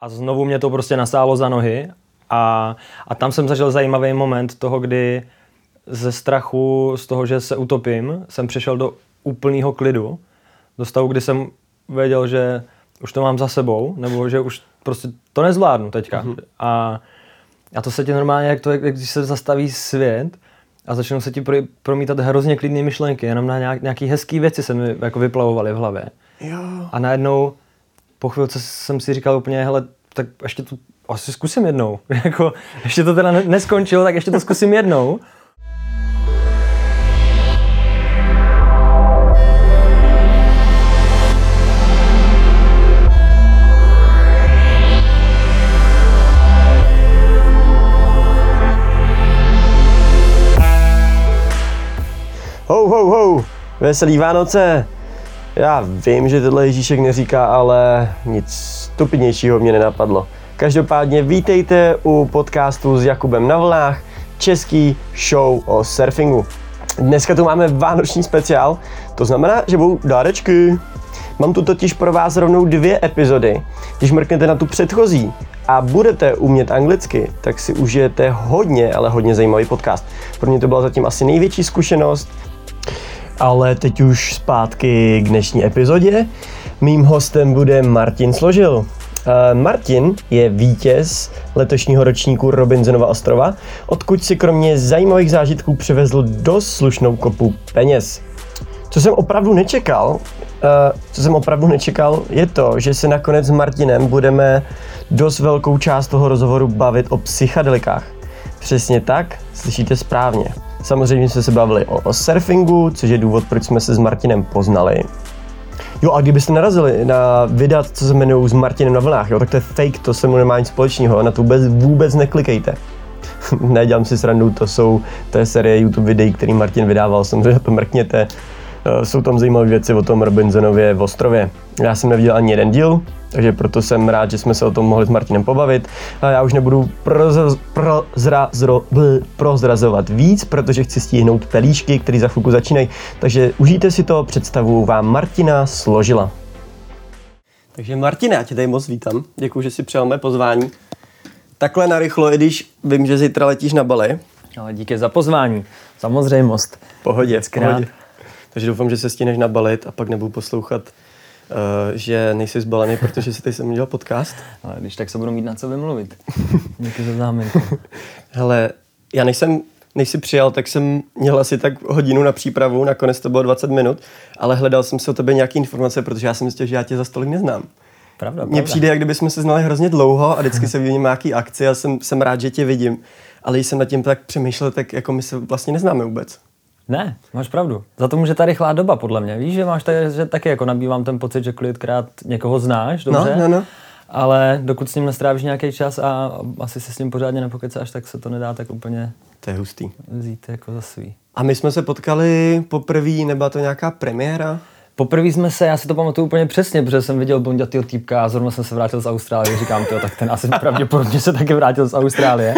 a znovu mě to prostě nasálo za nohy a, a tam jsem zažil zajímavý moment toho, kdy ze strachu z toho, že se utopím, jsem přešel do úplného klidu, do stavu, kdy jsem věděl, že už to mám za sebou, nebo že už prostě to nezvládnu teďka. Mm-hmm. A, a to se ti normálně, jak to, jak když se zastaví svět a začnou se ti pro, promítat hrozně klidné myšlenky, jenom na nějak, nějaký hezký věci se mi jako vyplavovaly v hlavě. Jo. A najednou po chvilce jsem si říkal úplně, hele, tak ještě to asi zkusím jednou. jako, ještě to teda neskončilo, tak ještě to zkusím jednou. Ho, ho, ho, veselý Vánoce. Já vím, že tohle Ježíšek neříká, ale nic stupidnějšího mě nenapadlo. Každopádně vítejte u podcastu s Jakubem na vlnách, český show o surfingu. Dneska tu máme vánoční speciál, to znamená, že budou dárečky. Mám tu totiž pro vás rovnou dvě epizody. Když mrknete na tu předchozí a budete umět anglicky, tak si užijete hodně, ale hodně zajímavý podcast. Pro mě to byla zatím asi největší zkušenost, ale teď už zpátky k dnešní epizodě. Mým hostem bude Martin Složil. Eh, Martin je vítěz letošního ročníku Robinsonova ostrova, odkud si kromě zajímavých zážitků přivezl dost slušnou kopu peněz. Co jsem opravdu nečekal, eh, co jsem opravdu nečekal, je to, že se nakonec s Martinem budeme dost velkou část toho rozhovoru bavit o psychedelikách. Přesně tak, slyšíte správně. Samozřejmě jsme se bavili o, o surfingu, což je důvod, proč jsme se s Martinem poznali. Jo a kdybyste narazili na videa, co se jmenují s Martinem na vlnách, jo, tak to je fake, to se mu nemá nic společného, na to vůbec, vůbec neklikejte. Nedělám si srandu, to jsou, to je série YouTube videí, který Martin vydával, samozřejmě to mrkněte. Eh, jsou tam zajímavé věci o tom Robinsonově v ostrově. Já jsem neviděl ani jeden díl, takže proto jsem rád, že jsme se o tom mohli s Martinem pobavit. A já už nebudu prozra, prozra, prozrazovat víc, protože chci stihnout pelíšky, které za chvilku začínají. Takže užijte si to, představu vám Martina složila. Takže Martina, já tě tady moc vítám. Děkuji, že si přijal mé pozvání. Takhle narychlo, i když vím, že zítra letíš na Bali. No, díky za pozvání. Samozřejmost. Pohodě, pohodě. Takže doufám, že se stíneš nabalit a pak nebudu poslouchat Uh, že nejsi zbalený, protože si tady jsem udělal podcast. Ale když tak se budu mít na co vymluvit. Díky za záminku. Hele, já než jsem, než jsi přijal, tak jsem měl asi tak hodinu na přípravu, nakonec to bylo 20 minut, ale hledal jsem se o tebe nějaké informace, protože já jsem myslel, že já tě za stolik neznám. Pravda, Mně přijde, jak kdyby jsme se znali hrozně dlouho a vždycky se vidíme nějaký akci a jsem, jsem rád, že tě vidím. Ale když jsem nad tím tak přemýšlel, tak jako my se vlastně neznáme vůbec. Ne, máš pravdu. Za to může ta rychlá doba, podle mě. Víš, že máš tady, že taky jako nabývám ten pocit, že kolikrát někoho znáš, dobře? No, no, no. Ale dokud s ním nestrávíš nějaký čas a asi se s ním pořádně nepokecáš, tak se to nedá tak úplně to je hustý. vzít jako za svý. A my jsme se potkali poprvé, nebyla to nějaká premiéra? Poprvé jsme se, já si to pamatuju úplně přesně, protože jsem viděl blondětýho týpka a zrovna jsem se vrátil z Austrálie, říkám to, tak ten asi pravděpodobně se taky vrátil z Austrálie.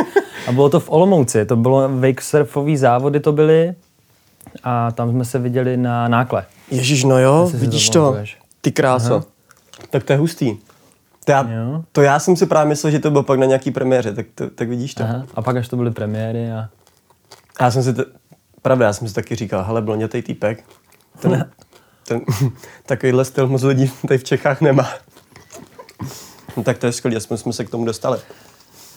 A bylo to v Olomouci, to bylo wake surfový závody to byly, a tam jsme se viděli na nákle. Ježíš, no jo, vidíš to, to ty kráso. Aha. Tak to je hustý. To já, to já jsem si právě myslel, že to bylo pak na nějaký premiéře, tak, to, tak vidíš to. Aha. A pak až to byly premiéry a... a já jsem si to, pravda, já jsem si taky říkal, hele, blondětej týpek, ten, ten, takovýhle styl moc lidí tady v Čechách nemá. No, tak to je skvělé, aspoň jsme se k tomu dostali.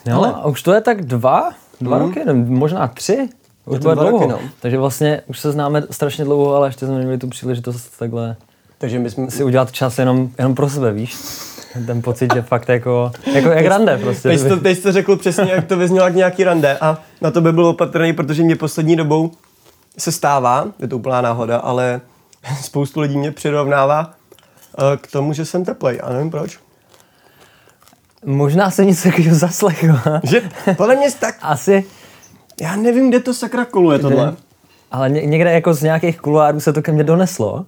Jo, Ale... a už to je tak dva, dva mm. roky, možná tři. Už to dlouho. Roky, no. Takže vlastně už se známe strašně dlouho, ale ještě jsme neměli tu příležitost takhle takže my jsme... si udělat čas jenom, jenom pro sebe, víš? Ten pocit, že fakt jako, jako jak rande prostě. Teď jsi, to, teď to řekl přesně, jak to vyznělo jak nějaký rande a na to by bylo opatrný, protože mě poslední dobou se stává, je to úplná náhoda, ale spoustu lidí mě přirovnává eh, k tomu, že jsem teplej a nevím proč. Možná se něco takového zaslechl. Že? Podle mě tak... Asi, já nevím, kde to sakra koluje tohle. Ale ně, někde jako z nějakých kuloárů se to ke mně doneslo.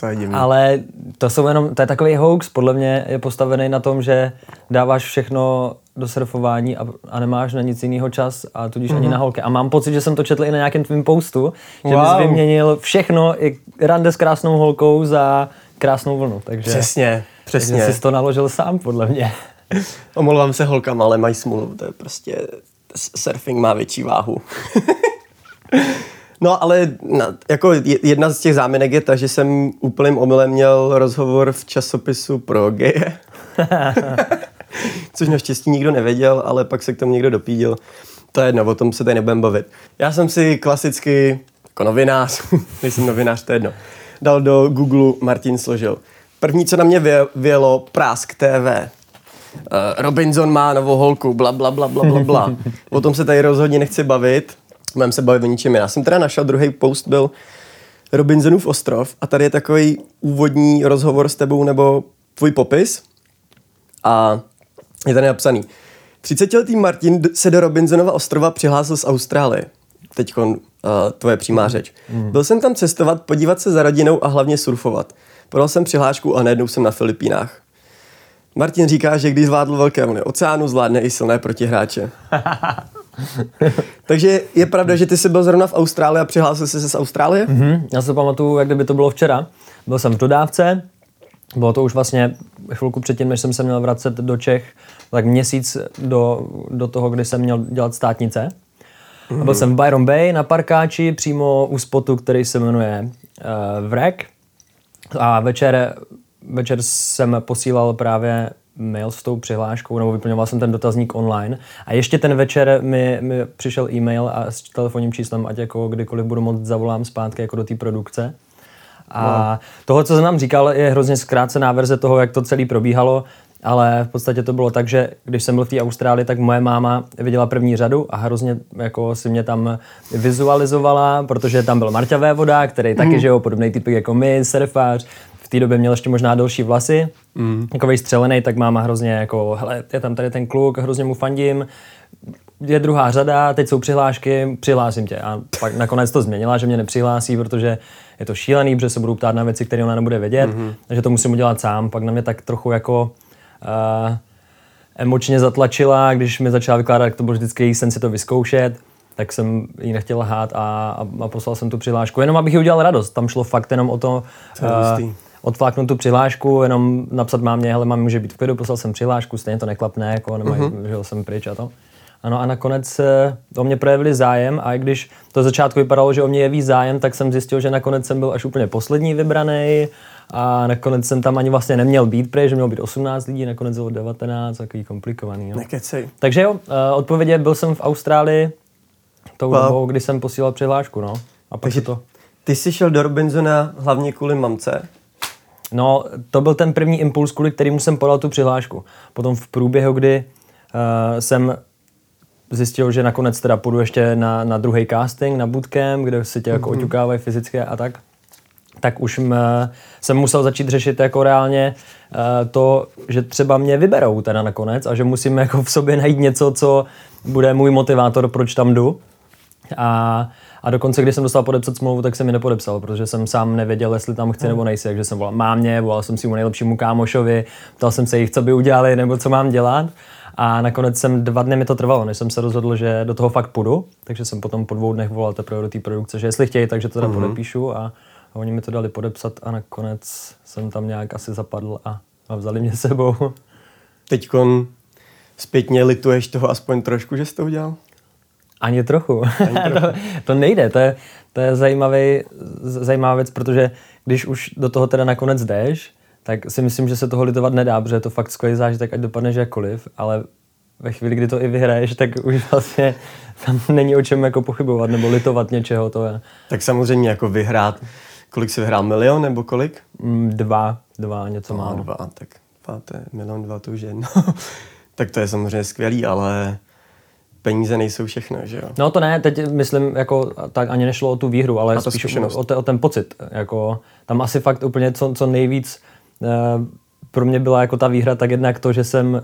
To je divný. Ale to jsou jenom, to je takový hoax, podle mě je postavený na tom, že dáváš všechno do surfování a, a nemáš na nic jiného čas a tudíž mm-hmm. ani mhm. na holky. A mám pocit, že jsem to četl i na nějakém tvém postu, že wow. bys vyměnil všechno, i rande s krásnou holkou za krásnou vlnu. Takže, přesně, přesně. Takže jsi to naložil sám, podle mě. Omlouvám se holkám, ale mají smůlu. To je prostě... Surfing má větší váhu. No, ale na, jako jedna z těch záminek je ta, že jsem úplným omylem měl rozhovor v časopisu pro geje. Což naštěstí nikdo nevěděl, ale pak se k tomu někdo dopídil. To je jedno, o tom se tady nebudem bavit. Já jsem si klasicky, jako novinář, nejsem novinář, to je jedno, dal do Google Martin Složil. První, co na mě vělo, Prásk TV. Uh, Robinson má novou holku, bla, bla, bla, bla, bla, bla. O tom se tady rozhodně nechci bavit. Budeme se bavit o ničem Já jsem teda našel, druhý post byl Robinsonův ostrov a tady je takový úvodní rozhovor s tebou nebo tvůj popis a je tady napsaný. 30-letý Martin se do Robinsonova ostrova přihlásil z Austrálie. Teď uh, tvoje přímá řeč. Mm. Byl jsem tam cestovat, podívat se za rodinou a hlavně surfovat. Podal jsem přihlášku a najednou jsem na Filipínách. Martin říká, že když zvládl velké vlny oceánu, zvládne i silné protihráče. Takže je pravda, že ty jsi byl zrovna v Austrálii a přihlásil jsi se z Austrálie? Mm-hmm. Já se pamatuju, jak kdyby to bylo včera. Byl jsem v dodávce, bylo to už vlastně chvilku předtím, než jsem se měl vracet do Čech, tak měsíc do, do toho, kdy jsem měl dělat státnice. Mm-hmm. Byl jsem v Byron Bay na parkáči, přímo u spotu, který se jmenuje uh, Vrek. A večer, večer jsem posílal právě mail s tou přihláškou, nebo vyplňoval jsem ten dotazník online. A ještě ten večer mi, mi přišel e-mail a s telefonním číslem, ať jako kdykoliv budu moct zavolám zpátky jako do té produkce. A wow. toho, co jsem nám říkal, je hrozně zkrácená verze toho, jak to celé probíhalo, ale v podstatě to bylo tak, že když jsem byl v té Austrálii, tak moje máma viděla první řadu a hrozně jako si mě tam vizualizovala, protože tam byl Marťa Vévoda, který taky, mm. že jo, podobný typ jako my, surfář, té době měl ještě možná delší vlasy, mm. takový střelený, tak máma hrozně jako, hele, je tam tady ten kluk, hrozně mu fandím, je druhá řada, teď jsou přihlášky, přihlásím tě. A pak nakonec to změnila, že mě nepřihlásí, protože je to šílený, protože se budu ptát na věci, které ona nebude vědět, mm-hmm. takže to musím udělat sám. Pak na mě tak trochu jako uh, emočně zatlačila, když mi začala vykládat, jak to byl vždycky její sen si to vyzkoušet, tak jsem ji nechtěl lhát a, a, a poslal jsem tu přihlášku. Jenom abych jí udělal radost. Tam šlo fakt jenom o to, to uh, odfláknout tu přihlášku, jenom napsat mámě, hele, mám může být v klidu, poslal jsem přihlášku, stejně to neklapne, jako nemají, uh-huh. že jsem pryč a to. Ano a nakonec eh, o mě projevili zájem a i když to začátku vypadalo, že o mě jeví zájem, tak jsem zjistil, že nakonec jsem byl až úplně poslední vybraný a nakonec jsem tam ani vlastně neměl být, protože mělo být 18 lidí, nakonec bylo 19, takový komplikovaný. No. Takže jo, eh, odpovědě byl jsem v Austrálii tou wow. dobou, kdy jsem posílal přihlášku, no. A pak Takže to... Ty jsi šel do Robinsona hlavně kvůli mamce? No, to byl ten první impuls, kvůli kterému jsem podal tu přihlášku. Potom v průběhu, kdy uh, jsem zjistil, že nakonec teda půjdu ještě na, na druhý casting, na bootcamp, kde se tě jako mm-hmm. oťukávají fyzicky a tak, tak už m, jsem musel začít řešit jako reálně uh, to, že třeba mě vyberou teda nakonec a že musím jako v sobě najít něco, co bude můj motivátor, proč tam jdu. A, a dokonce, když jsem dostal podepsat smlouvu, tak jsem mi nepodepsal, protože jsem sám nevěděl, jestli tam chci nebo nejsi, takže jsem volal mámě, volal jsem si mu nejlepšímu kámošovi, ptal jsem se jich, co by udělali nebo co mám dělat. A nakonec jsem dva dny mi to trvalo, než jsem se rozhodl, že do toho fakt půjdu. Takže jsem potom po dvou dnech volal teprve do té produkce, že jestli chtějí, takže to teda mm-hmm. podepíšu. A, a oni mi to dali podepsat a nakonec jsem tam nějak asi zapadl a, a vzali mě sebou. Teď zpětně lituješ toho aspoň trošku, že jsi to udělal? Ani trochu. Ani trochu. to, to nejde, to je, to je zajímavý, zajímavá věc, protože když už do toho teda nakonec jdeš, tak si myslím, že se toho litovat nedá, protože je to fakt skvělý zážitek, ať dopadneš jakkoliv, ale ve chvíli, kdy to i vyhraješ, tak už vlastně tam není o čem jako pochybovat nebo litovat něčeho. To je. Tak samozřejmě jako vyhrát, kolik jsi vyhrál, milion nebo kolik? Mm, dva, dva, něco má. Dva, tak dva, to je milion, dva, to už je tak to je samozřejmě skvělý, ale peníze nejsou všechno, že jo? No to ne, teď myslím, jako tak ani nešlo o tu výhru, ale spíš o, o, te, o ten pocit. Jako, tam asi fakt úplně co, co nejvíc Eh, pro mě byla jako ta výhra tak jednak to, že jsem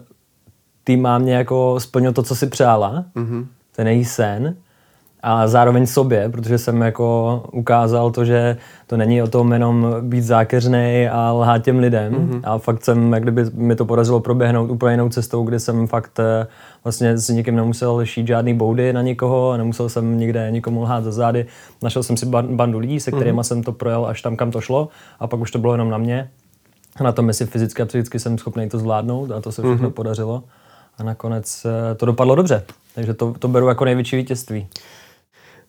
tým mámě jako splnil to, co si přála, mm-hmm. ten její sen, a zároveň sobě, protože jsem jako ukázal to, že to není o tom jenom být zákeřný a lhát těm lidem. Mm-hmm. A fakt jsem, jak kdyby mi to podařilo proběhnout úplně jinou cestou, kde jsem fakt eh, vlastně s nikým nemusel šít žádný boudy na nikoho, a nemusel jsem nikde nikomu lhát za zády. Našel jsem si bandu lidí, se kterými mm-hmm. jsem to projel až tam, kam to šlo a pak už to bylo jenom na mě na tom, jestli fyzicky a psychicky jsem schopný to zvládnout a to se všechno mm-hmm. podařilo. A nakonec eh, to dopadlo dobře. Takže to, to beru jako největší vítězství.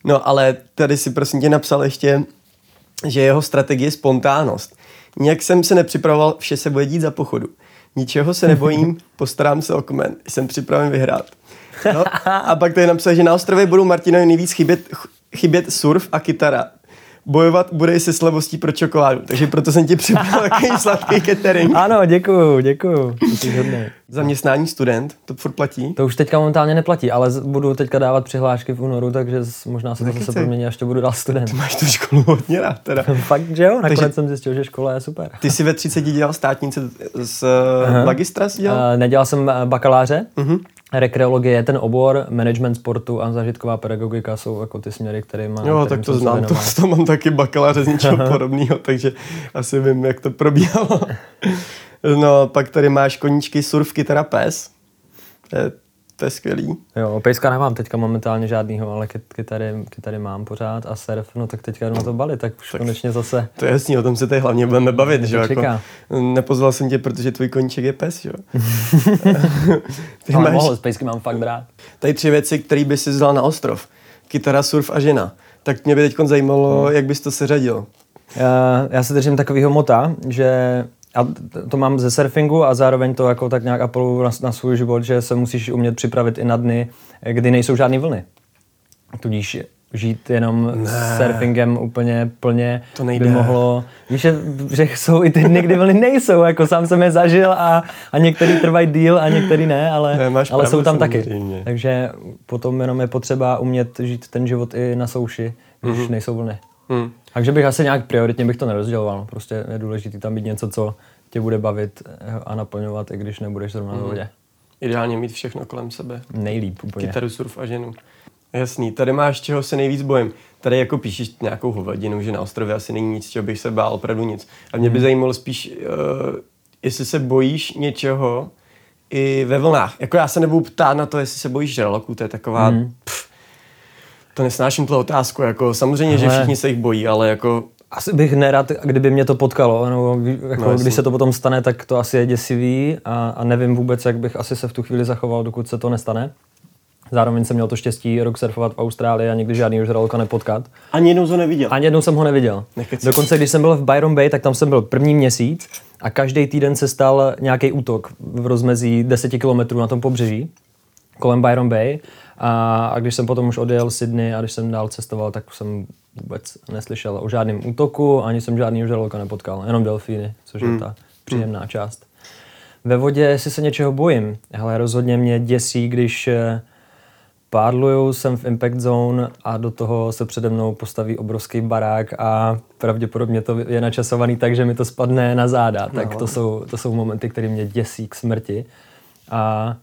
No ale tady si prosím tě napsal ještě, že jeho strategie je spontánnost. Nijak jsem se nepřipravoval, vše se bude dít za pochodu. Ničeho se nebojím, postarám se o kmen. Jsem připraven vyhrát. No, a pak tady napsal, že na ostrově budou Martinovi nejvíc chybět, chybět surf a kytara bojovat bude se slavostí pro čokoládu. Takže proto jsem ti připravil takový sladký catering. Ano, děkuju, děkuju. Zaměstnání student, to furt platí? To už teďka momentálně neplatí, ale budu teďka dávat přihlášky v únoru, takže možná se to zase promění, až to budu dál student. Ty máš tu školu hodně rád teda. Fakt, že jo? Nakonec takže jsem zjistil, že škola je super. Ty jsi ve 30 dělal státnice z uh, magistra dělal? Uh, nedělal jsem eh, bakaláře. Uh-huh. Rekreologie je ten obor, management sportu a zažitková pedagogika jsou jako ty směry, které mám. Jo, tak to znám, to, to mám taky bakaláře z něčeho podobného, takže asi vím, jak to probíhalo. no, pak tady máš koníčky, surf, kytara, pes. To je skvělý. Jo, pejska nemám teďka momentálně žádnýho, ale kytary, kytary mám pořád a surf, no tak teďka jdu na to bali, tak už tak konečně zase. To je jasný, o tom se tady hlavně budeme bavit, že jo? Jako, nepozval jsem tě, protože tvůj koníček je pes, jo? Ty ale máš... mohl, s pejsky mám fakt rád. Tady tři věci, které by si vzal na ostrov. Kytara, surf a žena. Tak mě by teď zajímalo, hmm. jak bys to seřadil. Já, já se držím takového mota, že a to mám ze surfingu a zároveň to jako tak nějak apeluju na, na svůj život, že se musíš umět připravit i na dny, kdy nejsou žádné vlny. Tudíž žít jenom ne. surfingem úplně plně to nejde. by mohlo... Víš, že, že jsou i ty dny, kdy vlny nejsou, jako sám jsem je zažil a, a některý trvají díl a některý ne, ale, ne, ale jsou tam taky. Takže potom jenom je potřeba umět žít ten život i na souši, když mm-hmm. nejsou vlny. Mm. Takže bych asi nějak prioritně bych to nerozděloval. Prostě je důležité tam mít něco, co tě bude bavit a naplňovat, i když nebudeš zrovna mm. v vodě. Ideálně mít všechno kolem sebe. Nejlíp úplně. Kytaru, surf a ženu. Jasný, tady máš čeho se nejvíc bojím. Tady jako píšeš nějakou hovadinu, že na ostrově asi není nic, čeho bych se bál, opravdu nic. A mě by mm. zajímalo spíš, uh, jestli se bojíš něčeho i ve vlnách. Jako já se nebudu ptát na to, jestli se bojíš žraloků, to je taková mm. pff, to nesnáším tuhle otázku, jako samozřejmě, Ale... že všichni se jich bojí, ale jako... Asi bych nerad, kdyby mě to potkalo, nebo jako no, když se to potom stane, tak to asi je děsivý a, a nevím vůbec, jak bych asi se v tu chvíli zachoval, dokud se to nestane. Zároveň jsem měl to štěstí rok surfovat v Austrálii a nikdy žádný žraloka nepotkat. Ani jednou jsem ho neviděl. Ani jednou jsem ho neviděl. Nechci. Dokonce, když jsem byl v Byron Bay, tak tam jsem byl první měsíc a každý týden se stal nějaký útok v rozmezí 10 kilometrů na tom pobřeží kolem Byron Bay a, a když jsem potom už odjel Sydney a když jsem dál cestoval, tak jsem vůbec neslyšel o žádném útoku, ani jsem žádný žraloka nepotkal, jenom delfíny, což je hmm. ta příjemná hmm. část. Ve vodě si se něčeho bojím, ale rozhodně mě děsí, když eh, pádluju, jsem v impact zone a do toho se přede mnou postaví obrovský barák a pravděpodobně to je načasovaný tak, že mi to spadne na záda. Tak no. to jsou, to jsou momenty, které mě děsí k smrti. A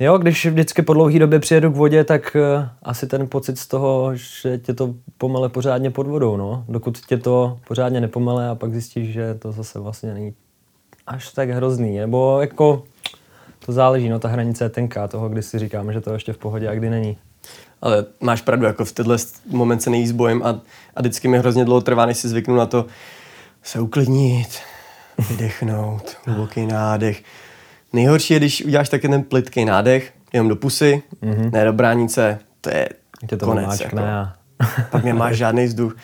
Jo, když vždycky po dlouhé době přijedu k vodě, tak uh, asi ten pocit z toho, že tě to pomele pořádně pod vodou, no. Dokud tě to pořádně nepomele a pak zjistíš, že to zase vlastně není až tak hrozný. Nebo jako to záleží, no ta hranice je tenká toho, kdy si říkáme, že to ještě v pohodě a kdy není. Ale máš pravdu, jako v tenhle moment se nejí s bojem a, a vždycky mi hrozně dlouho trvá, než si zvyknu na to se uklidnit, vydechnout, hluboký nádech Nejhorší je, když uděláš taky ten plitký nádech, jenom do pusy, mm-hmm. ne do bránice, to je Tě to konec. Jako. A... Pak nemáš žádný vzduch.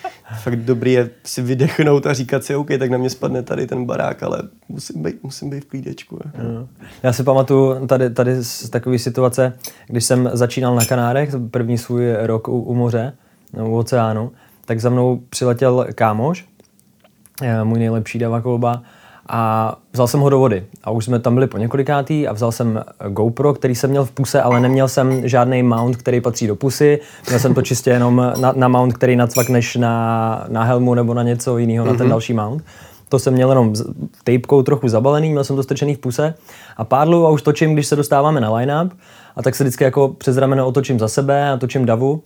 Fakt dobrý je si vydechnout a říkat si, OK, tak na mě spadne tady ten barák, ale musím být, musím být v klídečku. Jako. Já si pamatuju tady, tady z takové situace, když jsem začínal na Kanárech, první svůj rok u, u moře, u oceánu, tak za mnou přiletěl kámoš, eh, můj nejlepší dava kolba, a vzal jsem ho do vody. A už jsme tam byli po několikátý a vzal jsem GoPro, který jsem měl v puse, ale neměl jsem žádný mount, který patří do pusy. Měl jsem to čistě jenom na, na mount, který nacvakneš na, na helmu nebo na něco jiného, mm-hmm. na ten mhm. další mount. To jsem měl jenom tejpkou trochu zabalený, měl jsem to strčený v puse a pádlu a už točím, když se dostáváme na line-up. A tak se vždycky jako přes rameno otočím za sebe a točím davu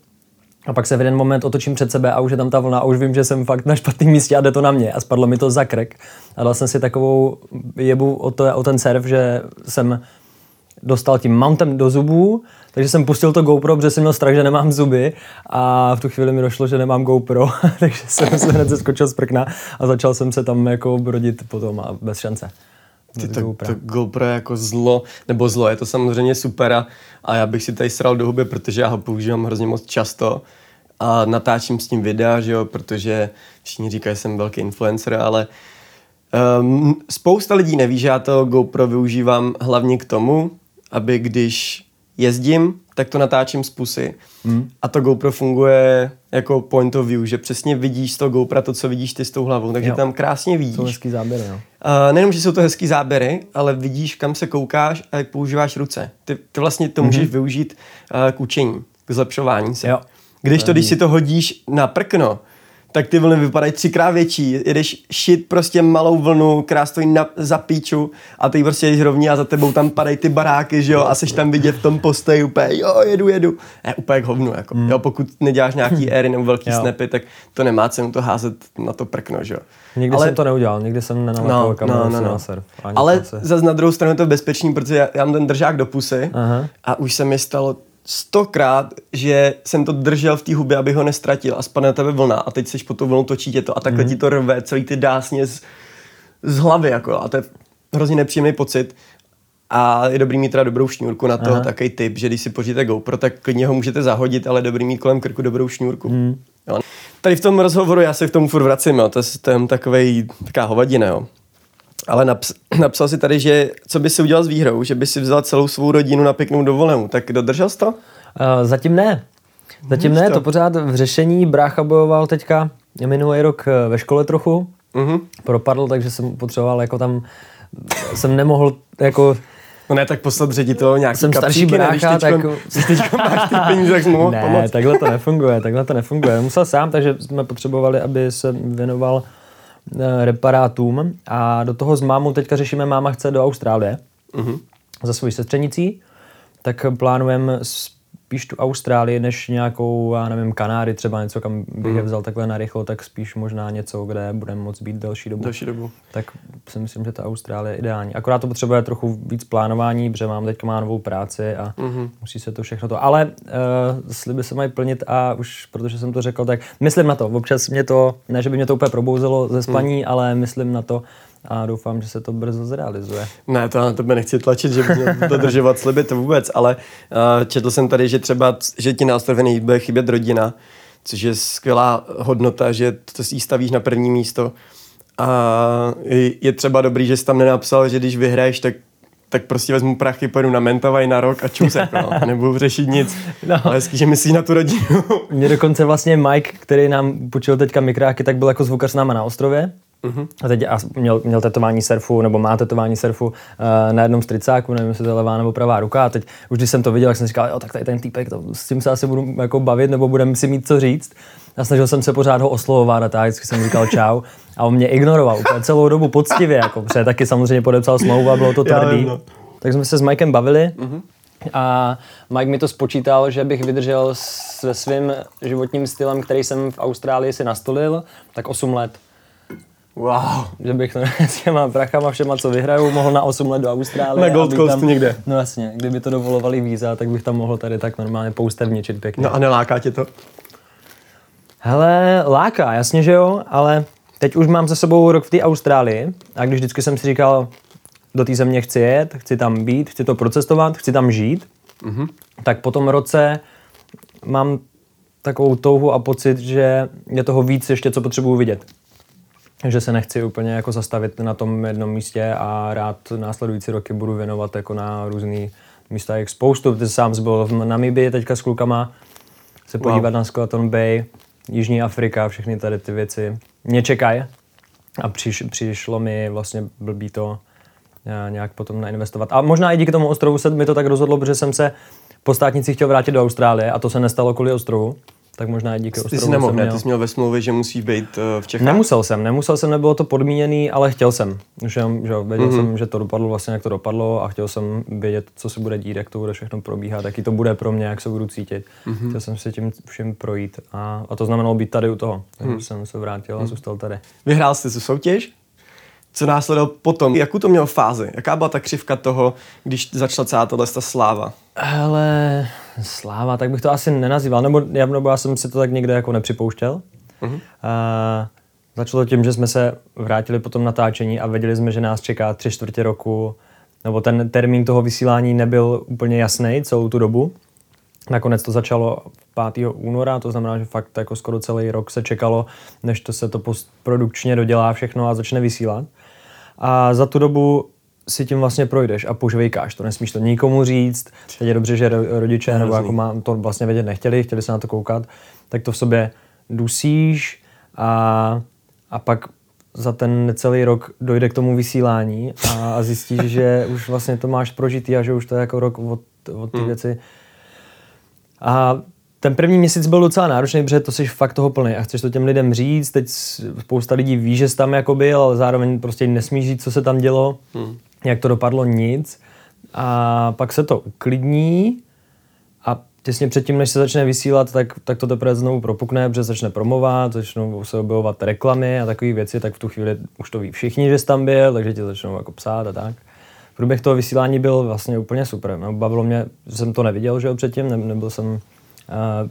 a pak se v jeden moment otočím před sebe a už je tam ta vlna a už vím, že jsem fakt na špatném místě a jde to na mě. A spadlo mi to za krk. A dal jsem si takovou jebu o, to, o ten surf, že jsem dostal tím mountem do zubů, takže jsem pustil to GoPro, protože jsem měl strach, že nemám zuby a v tu chvíli mi došlo, že nemám GoPro, takže jsem se hned zeskočil z prkna a začal jsem se tam jako brodit potom a bez šance. Ty to, to GoPro je jako zlo, nebo zlo, je to samozřejmě super a, a já bych si tady sral do huby, protože já ho používám hrozně moc často a natáčím s tím videa, že jo, protože všichni říkají, že jsem velký influencer, ale um, spousta lidí neví, že já to GoPro využívám hlavně k tomu, aby když jezdím, tak to natáčím z pusy. Hmm. A to GoPro funguje jako point of view, že přesně vidíš z toho GoPro to, co vidíš ty s tou hlavou, takže jo. tam krásně vidíš. Jsou hezký záběry, jo. Uh, nejenom, že jsou to hezký záběry, ale vidíš, kam se koukáš a jak používáš ruce. Ty, ty vlastně to můžeš mm-hmm. využít uh, k učení, k zlepšování se. Jo. Když to, když si to hodíš na prkno, tak ty vlny vypadají třikrát větší. Jedeš šit prostě malou vlnu, která stojí na, za píču a ty prostě jdeš rovně a za tebou tam padají ty baráky, že jo, a seš tam vidět v tom postoji úplně, jo, jedu, jedu. Je úplně jak hovnu, jako. Mm. Jo, pokud neděláš nějaký éry nebo velký jo. snapy, tak to nemá cenu to házet na to prkno, že jo. Nikdy Ale... jsem to neudělal, nikdy jsem nenaletěl no, kameru no, no, no. na surf. Ale zase na druhou stranu je to bezpečný, protože já, já mám ten držák do pusy Aha. a už se mi stalo stokrát, že jsem to držel v té hubě, aby ho nestratil a spadne na tebe vlna a teď seš po tu vlnu točí tě to a takhle mm. ti to rve celý ty dásně z, z hlavy jako a to je hrozně nepříjemný pocit a je dobrý mít teda dobrou šňůrku na to, Aha. takový tip, že když si poříte GoPro, tak klidně ho můžete zahodit, ale dobrý mít kolem krku dobrou šňůrku. Mm. Jo. Tady v tom rozhovoru já se k tomu furt vracím, jo. to je takový taková hovadina, jo. Ale naps- napsal si tady, že co by si udělal s výhrou, že by si vzal celou svou rodinu na pěknou dovolenou. Tak dodržel jsi to? Uh, zatím ne. Zatím ne, to pořád v řešení. Brácha bojoval teďka minulý rok eh, ve škole trochu. Uh-huh. Propadl, takže jsem potřeboval jako tam, jsem nemohl jako No ne, tak poslat ředitel nějaký Jsem starší brácha, tak... Když teďko máš ty peníze, tak mohl Ne, pomoct. takhle to nefunguje, takhle to nefunguje. Musel sám, takže jsme potřebovali, aby se věnoval reparátům a do toho s mámou teďka řešíme, máma chce do Austrálie uh-huh. za svojí sestřenicí, tak plánujeme spíš tu Austrálii, než nějakou, já nevím, Kanáry třeba něco, kam bych mm. je vzal takhle narychlo, tak spíš možná něco, kde budeme moc být delší dobu. Delší dobu. Tak si myslím, že ta Austrálie je ideální. Akorát to potřebuje trochu víc plánování, protože mám teďka má novou práci a mm-hmm. musí se to všechno to. Ale uh, sliby se mají plnit a už protože jsem to řekl, tak myslím na to. Občas mě to, ne, že by mě to úplně probouzelo ze spaní, mm. ale myslím na to, a doufám, že se to brzo zrealizuje. Ne, to na tebe nechci tlačit, že by dodržovat sliby, to vůbec, ale uh, četl jsem tady, že třeba, že ti na ostrově bude chybět rodina, což je skvělá hodnota, že to si stavíš na první místo. A je třeba dobrý, že jsi tam nenapsal, že když vyhraješ, tak tak prostě vezmu prachy, pojedu na Mentavaj na rok a čusek, no. Nebudu řešit nic. No. Ale hezký, že myslíš na tu rodinu. Mě dokonce vlastně Mike, který nám počil teďka mikráky, tak byl jako zvukař s náma na ostrově. Uh-huh. A teď a měl, měl tetování surfu, nebo má tetování surfu uh, na jednom stricáku, nevím, jestli to je levá nebo pravá ruka. A teď už když jsem to viděl, tak jsem říkal, jo, tak tady ten týpek, to, s tím se asi budu jako bavit, nebo budeme si mít co říct. A snažil jsem se pořád ho oslovovat a tak, jsem říkal čau. A on mě ignoroval úplně celou dobu poctivě, jako, protože taky samozřejmě podepsal smlouvu a bylo to tvrdý. Já, no. Tak jsme se s Mikem bavili. Uh-huh. A Mike mi to spočítal, že bych vydržel se svým životním stylem, který jsem v Austrálii si nastolil, tak 8 let. Wow. Že bych to s těma prachama všema, co vyhraju, mohl na 8 let do Austrálie. Na Gold Coast tam, někde. No jasně, kdyby to dovolovali víza, tak bych tam mohl tady tak normálně poustevničit pěkně. No a neláká tě to? Hele, láká, jasně, že jo, ale teď už mám za sebou rok v té Austrálii a když vždycky jsem si říkal, do té země chci jet, chci tam být, chci to procestovat, chci tam žít, mm-hmm. tak po tom roce mám takovou touhu a pocit, že je toho víc ještě, co potřebuju vidět že se nechci úplně jako zastavit na tom jednom místě a rád následující roky budu věnovat jako na různý místa, jak spoustu. Ty sám byl v Namibii teďka s klukama, se podívat wow. na Skeleton Bay, Jižní Afrika, všechny tady ty věci mě čekají. A přiš, přišlo mi vlastně blbý to eh, nějak potom nainvestovat. A možná i díky tomu ostrovu se mi to tak rozhodlo, protože jsem se po státnici chtěl vrátit do Austrálie a to se nestalo kvůli ostrovu tak možná i díky Ty jsi nemohl, ne? Ty jsi měl ve smlouvě, že musí být uh, v Čechách? Nemusel jsem, nemusel jsem, nebylo to podmíněný, ale chtěl jsem. Že, že věděl mm-hmm. jsem, že to dopadlo vlastně, jak to dopadlo a chtěl jsem vědět, co se bude dít, jak to bude všechno probíhat, jaký to bude pro mě, jak se budu cítit. Mm-hmm. Chtěl jsem si tím všem projít a, a to znamenalo být tady u toho. Takže mm. jsem se vrátil a mm. zůstal tady. Vyhrál jsi tu soutěž? Co následovalo potom? Jakou to mělo fázi? Jaká byla ta křivka toho, když začala celá tohle ta sláva? Ale sláva, tak bych to asi nenazýval, nebo, já, nebo já jsem si to tak někde jako nepřipouštěl. Uh-huh. A, začalo tím, že jsme se vrátili po tom natáčení a věděli jsme, že nás čeká tři čtvrtě roku, nebo ten termín toho vysílání nebyl úplně jasný celou tu dobu. Nakonec to začalo 5. února, to znamená, že fakt jako skoro celý rok se čekalo, než to se to postprodukčně dodělá všechno a začne vysílat. A za tu dobu si tím vlastně projdeš a požvejkáš to, nesmíš to nikomu říct. Teď je dobře, že rodiče nebo jako má, to vlastně vědět nechtěli, chtěli se na to koukat, tak to v sobě dusíš a, a pak za ten celý rok dojde k tomu vysílání a, a zjistíš, že už vlastně to máš prožitý a že už to je jako rok od, od ty hmm. věci. A ten první měsíc byl docela náročný, protože to jsi fakt toho plný a chceš to těm lidem říct. Teď spousta lidí ví, že jsi tam jako byl, ale zároveň prostě nesmíš říct, co se tam dělo, hmm. jak to dopadlo, nic. A pak se to uklidní a těsně předtím, než se začne vysílat, tak, tak to teprve znovu propukne, protože začne promovat, začnou se objevovat reklamy a takové věci, tak v tu chvíli už to ví všichni, že jsi tam byl, takže tě začnou jako psát a tak. Průběh toho vysílání byl vlastně úplně super. No, bavilo mě, že jsem to neviděl, že jo, předtím, ne, nebyl jsem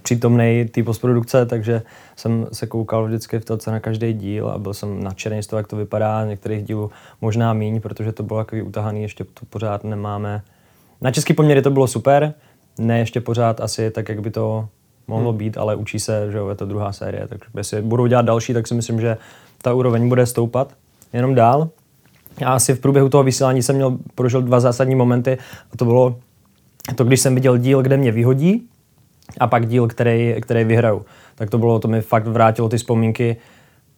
přítomný té postprodukce, takže jsem se koukal vždycky v to, na každý díl a byl jsem nadšený z toho, jak to vypadá. Některých dílů možná míň, protože to bylo takový utahaný, ještě to pořád nemáme. Na český poměry to bylo super, ne ještě pořád asi tak, jak by to mohlo hmm. být, ale učí se, že jo, je to druhá série, takže jestli budou dělat další, tak si myslím, že ta úroveň bude stoupat jenom dál. Já asi v průběhu toho vysílání jsem měl, prožil dva zásadní momenty a to bylo to, když jsem viděl díl, kde mě vyhodí a pak díl, který, který vyhraju. Tak to bylo, to mi fakt vrátilo ty vzpomínky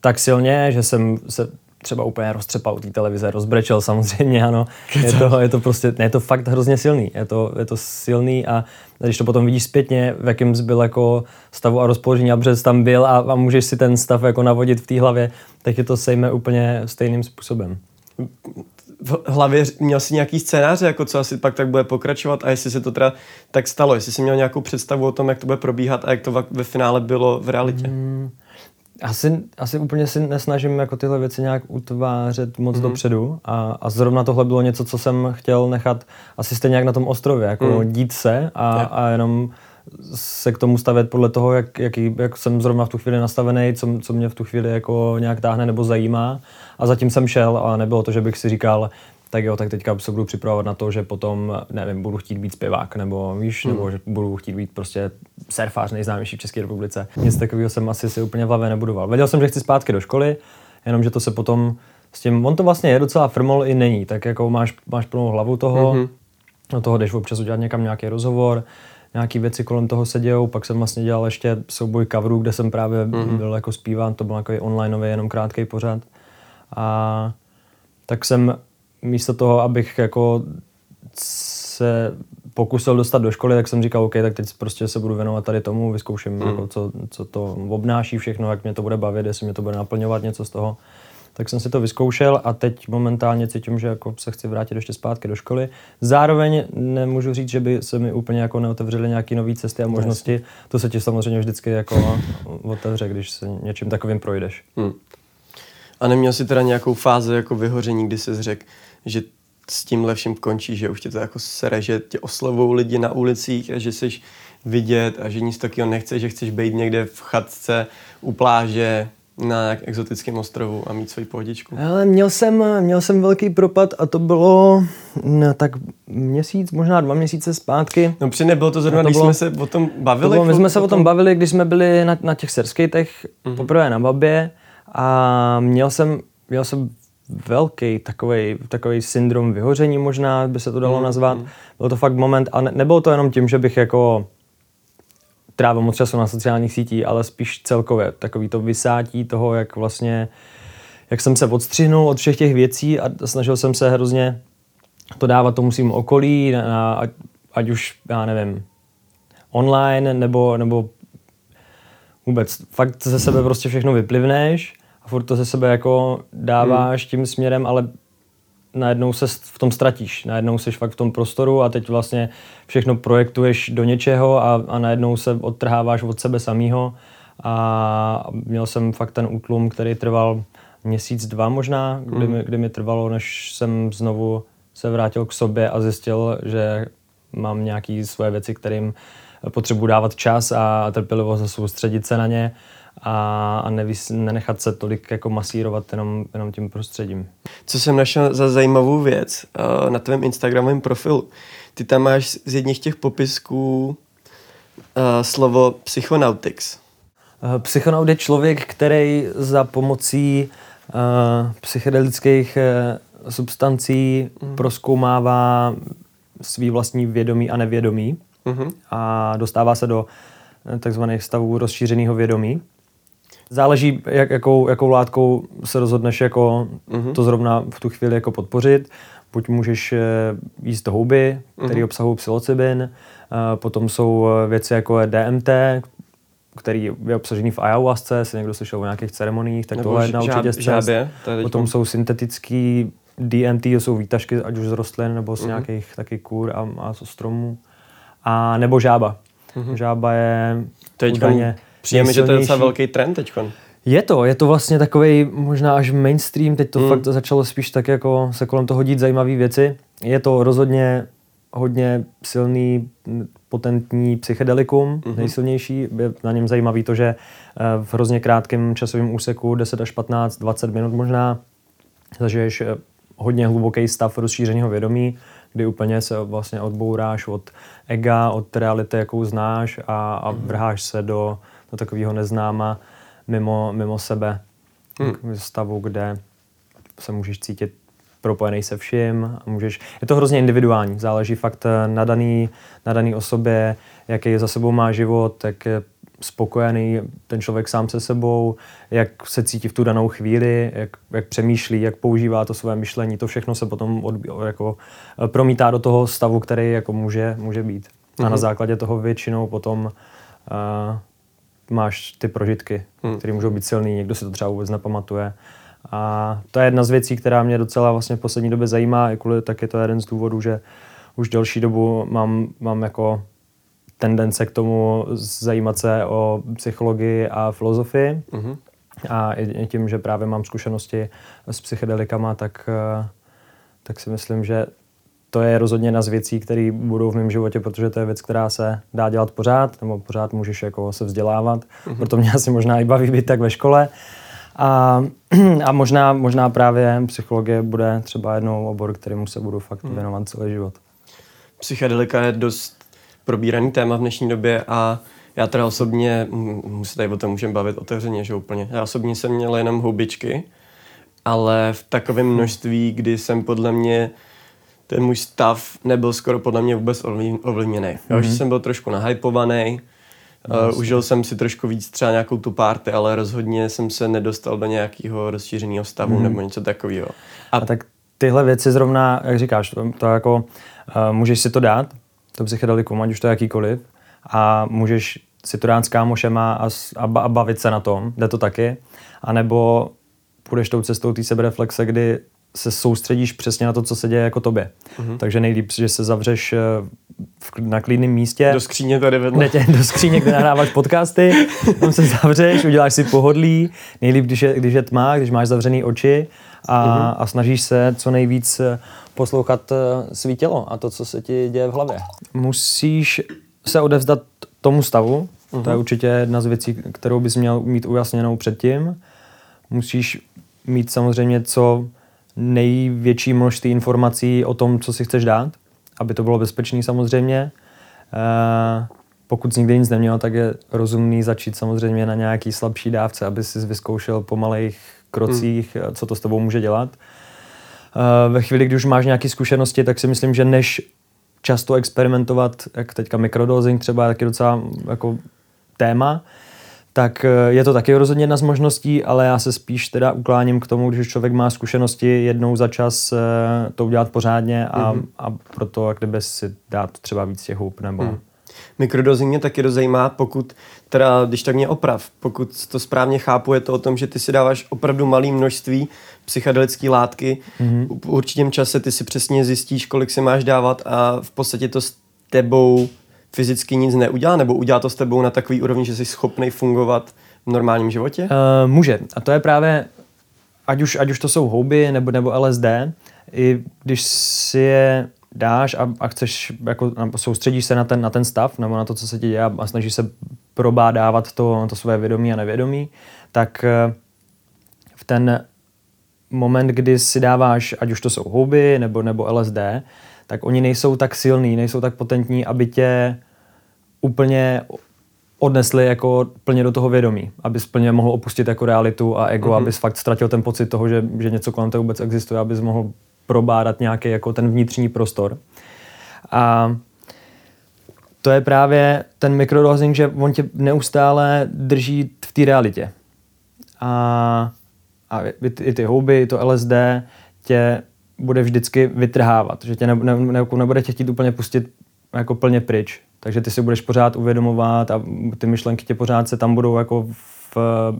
tak silně, že jsem se třeba úplně roztřepal u té televize, rozbrečel samozřejmě, ano. Je to, je to prostě, ne, je to fakt hrozně silný, je to, je to silný a když to potom vidíš zpětně, v jakém byl jako stavu a rozpoložení, a jsi tam byl a, a můžeš si ten stav jako navodit v té hlavě, tak je to sejme úplně stejným způsobem v hlavě měl jsi nějaký scénář, jako co asi pak tak bude pokračovat a jestli se to teda tak stalo, jestli jsi měl nějakou představu o tom, jak to bude probíhat a jak to ve finále bylo v realitě? Hmm, asi, asi úplně si nesnažím jako tyhle věci nějak utvářet moc mm. dopředu a, a zrovna tohle bylo něco, co jsem chtěl nechat asi stejně jak na tom ostrově, jako mm. dít se a, a jenom se k tomu stavět podle toho, jak, jaký, jak jsem zrovna v tu chvíli nastavený, co, co mě v tu chvíli jako nějak táhne nebo zajímá. A zatím jsem šel a nebylo to, že bych si říkal, tak jo, tak teďka se budu připravovat na to, že potom, nevím, budu chtít být zpěvák, nebo víš, hmm. nebo že budu chtít být prostě surfář nejznámější v České republice. Nic takového jsem asi si úplně v hlavě nebudoval. Věděl jsem, že chci zpátky do školy, jenomže to se potom s tím, on to vlastně je docela frmol i není, tak jako máš, máš plnou hlavu toho, hmm. do toho jdeš občas udělat někam nějaký rozhovor, nějaký věci kolem toho se dějou, pak jsem vlastně dělal ještě souboj coverů, kde jsem právě mm-hmm. byl jako zpíván, to byl takový onlineový, jenom krátký pořad. A tak jsem místo toho, abych jako se pokusil dostat do školy, tak jsem říkal, OK, tak teď prostě se budu věnovat tady tomu, vyzkouším, mm. jako co, co to obnáší všechno, jak mě to bude bavit, jestli mě to bude naplňovat něco z toho tak jsem si to vyzkoušel a teď momentálně cítím, že jako se chci vrátit ještě zpátky do školy. Zároveň nemůžu říct, že by se mi úplně jako neotevřely nějaké nové cesty a možnosti. To se ti samozřejmě vždycky jako otevře, když se něčím takovým projdeš. Hmm. A neměl jsi teda nějakou fázi jako vyhoření, kdy jsi řekl, že s tímhle vším končí, že už tě to jako sere, že tě oslovou lidi na ulicích a že jsi vidět a že nic takového nechce, že chceš být někde v chatce u pláže, na exotickém ostrovu a mít svoji pohodičku? Ale měl jsem, měl jsem velký propad a to bylo no, tak měsíc, možná dva měsíce zpátky. No při nebylo to zrovna, to když bylo, jsme se o tom bavili? To bylo, my jsme se o tom bavili, když jsme byli na, na těch serskejtech mm-hmm. poprvé na Babě a měl jsem, měl jsem velký takový, takový syndrom vyhoření možná, by se to dalo mm-hmm. nazvat. Byl to fakt moment a ne, nebylo to jenom tím, že bych jako trávil moc času na sociálních sítích, ale spíš celkově takový to vysátí toho, jak vlastně, jak jsem se odstřihnul od všech těch věcí a snažil jsem se hrozně to dávat tomu svým okolí, na, ať, ať už, já nevím, online, nebo, nebo vůbec fakt ze sebe prostě všechno vyplivneš a furt to ze sebe jako dáváš hmm. tím směrem, ale najednou se v tom ztratíš, najednou jsi fakt v tom prostoru a teď vlastně všechno projektuješ do něčeho a, a najednou se odtrháváš od sebe samého a měl jsem fakt ten útlum, který trval měsíc, dva možná, kdy, Mhm. mi, kdy mi trvalo, než jsem znovu se vrátil k sobě a zjistil, že mám nějaké svoje věci, kterým potřebuji dávat čas a trpělivost a soustředit se na ně a, a nevys, nenechat se tolik jako masírovat jenom, jenom tím prostředím. Co jsem našel za zajímavou věc uh, na tvém Instagramovém profilu. Ty tam máš z jedních těch popisků uh, slovo psychonautics. Eh, Psychonaut je člověk, který za pomocí uh, psychedelických uh, substancí mm. proskoumává svý vlastní vědomí a nevědomí Mhm. a dostává se do takzvaných stavů rozšířeného vědomí. Záleží, jak, jakou, jakou látkou se rozhodneš jako Mhm. to zrovna v tu chvíli jako podpořit. Buď můžeš eh, jíst houby, které Mhm. obsahují psilocybin, eh, potom jsou eh, věci jako DMT, který je obsažený v ayahuasce, jestli někdo slyšel o nějakých ceremoniích, tak Nebo tohle je jedna určitě z cest. Potom jsou syntetický DMT, to jsou výtažky ať už z rostlin nebo z Mhm. nějakých taky kůr a, a z stromů. A nebo žába. Žába je Teď údajně přijde mi, že to je docela velký trend teď. Je to, je to vlastně takový možná až mainstream, teď to Mm. fakt začalo spíš tak jako se kolem toho dít zajímavé věci. Je to rozhodně hodně silný, potentní psychedelikum, Mhm. nejsilnější. Je na něm zajímavý to, že eh, v hrozně krátkém časovém úseku, 10 až 15, 20 minut možná, zažiješ eh, hodně hluboký stav rozšířeného vědomí, kdy úplně se vlastně odbouráš od ega, od reality, jakou znáš a, a vrháš se do, do takového neznáma mimo, mimo sebe. Hmm. K stavu, kde se můžeš cítit propojený se vším. a Můžeš, je to hrozně individuální, záleží fakt eh, na daný, na daný osobě, jaký za sebou má život, jak je spokojený ten člověk sám se sebou, jak se cítí v tu danou chvíli, jak, jak přemýšlí, jak používá to své myšlení, to všechno se potom od, jako, eh, promítá do toho stavu, který jako může, může být. A na Mhm. základě toho většinou potom uh, máš ty prožitky, Hmm. které můžou být silný, někdo si to třeba vůbec nepamatuje. A to je jedna z věcí, která mě docela vlastně v poslední době zajímá, i kvůli, tak je to jeden z důvodů, že už delší dobu mám, mám jako tendence k tomu zajímat se o psychologii a filozofii. Mhm. A i i tím, že právě mám zkušenosti s psychedelikama, tak, eh, tak si myslím, že to je rozhodně jedna z věcí, které budou v mém životě, protože to je věc, která se dá dělat pořád, nebo pořád můžeš jako se vzdělávat. Mm-hmm. Proto mě asi možná i baví být tak ve škole. A, a možná, možná právě psychologie bude třeba jednou obor, kterému se budu fakt věnovat celý život. Psychedelika je dost probíraný téma v dnešní době a já teda osobně, my se tady o tom můžeme bavit otevřeně, že úplně. Já osobně jsem měl jenom houbičky, ale v takovém množství, kdy jsem podle mě ten můj stav nebyl skoro podle mě vůbec ovlivněný. Mm-hmm. Už jsem byl trošku nahypovaný, uh, užil jsem si trošku víc třeba nějakou tu party, ale rozhodně jsem se nedostal do nějakého rozšířeného stavu mm-hmm. nebo něco takového. A tak tyhle věci zrovna, jak říkáš, to, to jako uh, můžeš si to dát, to psychedelikum, ať už to je jakýkoliv, a můžeš si to dát s kámošema a, a, a bavit se na tom, jde to taky, anebo půjdeš tou cestou té sebereflexe, kdy se soustředíš přesně na to, co se děje jako tobě. Mm-hmm. Takže nejlíp, že se zavřeš eh, v, na klidném místě, Do skříně tady vedle. kde tě do skříně, kde nahráváš podcasty, tam se zavřeš, uděláš si pohodlí, nejlíp, když je, když je tma, když máš zavřený oči a, Mhm. a snažíš se co nejvíc eh, poslouchat eh, svý tělo a to, co se ti děje v hlavě. Musíš se odevzdat tomu stavu, to je Mhm. určitě jedna z věcí, kterou bys měl mít ujasněnou předtím. Musíš mít samozřejmě co největší množství informací o tom, co si chceš dát, aby to bylo bezpečné samozřejmě. Eh, pokud jsi nikdy nic neměl, tak je rozumný začít samozřejmě na nějaký slabší dávce, aby si vyzkoušel po malých krocích, hmm. co to s tebou může dělat. Eh, ve chvíli, kdy už máš nějaké zkušenosti, tak si myslím, že než často experimentovat, jak teďka mikrodosing třeba, tak je docela jako téma, tak eh, je to taky rozhodně jedna z možností, ale já se spíš teda ukláním k tomu, když už člověk má zkušenosti jednou za čas eh, to udělat pořádně a, mm-hmm. a proto jak kdyby si dát třeba víc těch hub nebo... Mm. Mikrodosing mě taky dozajímá, pokud, teda, když tak mě oprav, pokud to správně chápu, je to o tom, že ty si dáváš opravdu malé množství psychedelické látky. Mm-hmm. V určitém čase ty si přesně zjistíš, kolik si máš dávat a v podstatě to s tebou fyzicky nic neudělá, nebo udělá to s tebou na takový úrovni, že jsi schopný fungovat v normálním životě? Uh, může. A to je právě ať už, ať už to jsou houby nebo, nebo LSD, i když si je dáš a, a chceš, jako soustředíš se na ten, na ten stav nebo na to, co se ti děje a snažíš se probádávat to, to své vědomí a nevědomí, tak eh, v ten moment, kdy si dáváš, ať už to jsou houby nebo, nebo LSD, tak oni nejsou tak silní, nejsou tak potentní, aby tě úplně odnesli jako plně do toho vědomí, abys plně mohl opustit jako realitu a ego, mm-hmm. abys fakt ztratil ten pocit toho, že, že něco kolem toho vůbec existuje, abys mohl probádat nějaký jako ten vnitřní prostor. A to je právě ten microdosing, že on tě neustále drží v té realitě. A, a i, ty, i ty houby, i to LSD tě bude vždycky vytrhávat, že tě ne, ne, ne, nebude tě chtít úplně pustit jako plně pryč. Takže ty si budeš pořád uvědomovat a ty myšlenky tě pořád se tam budou jako v, uh,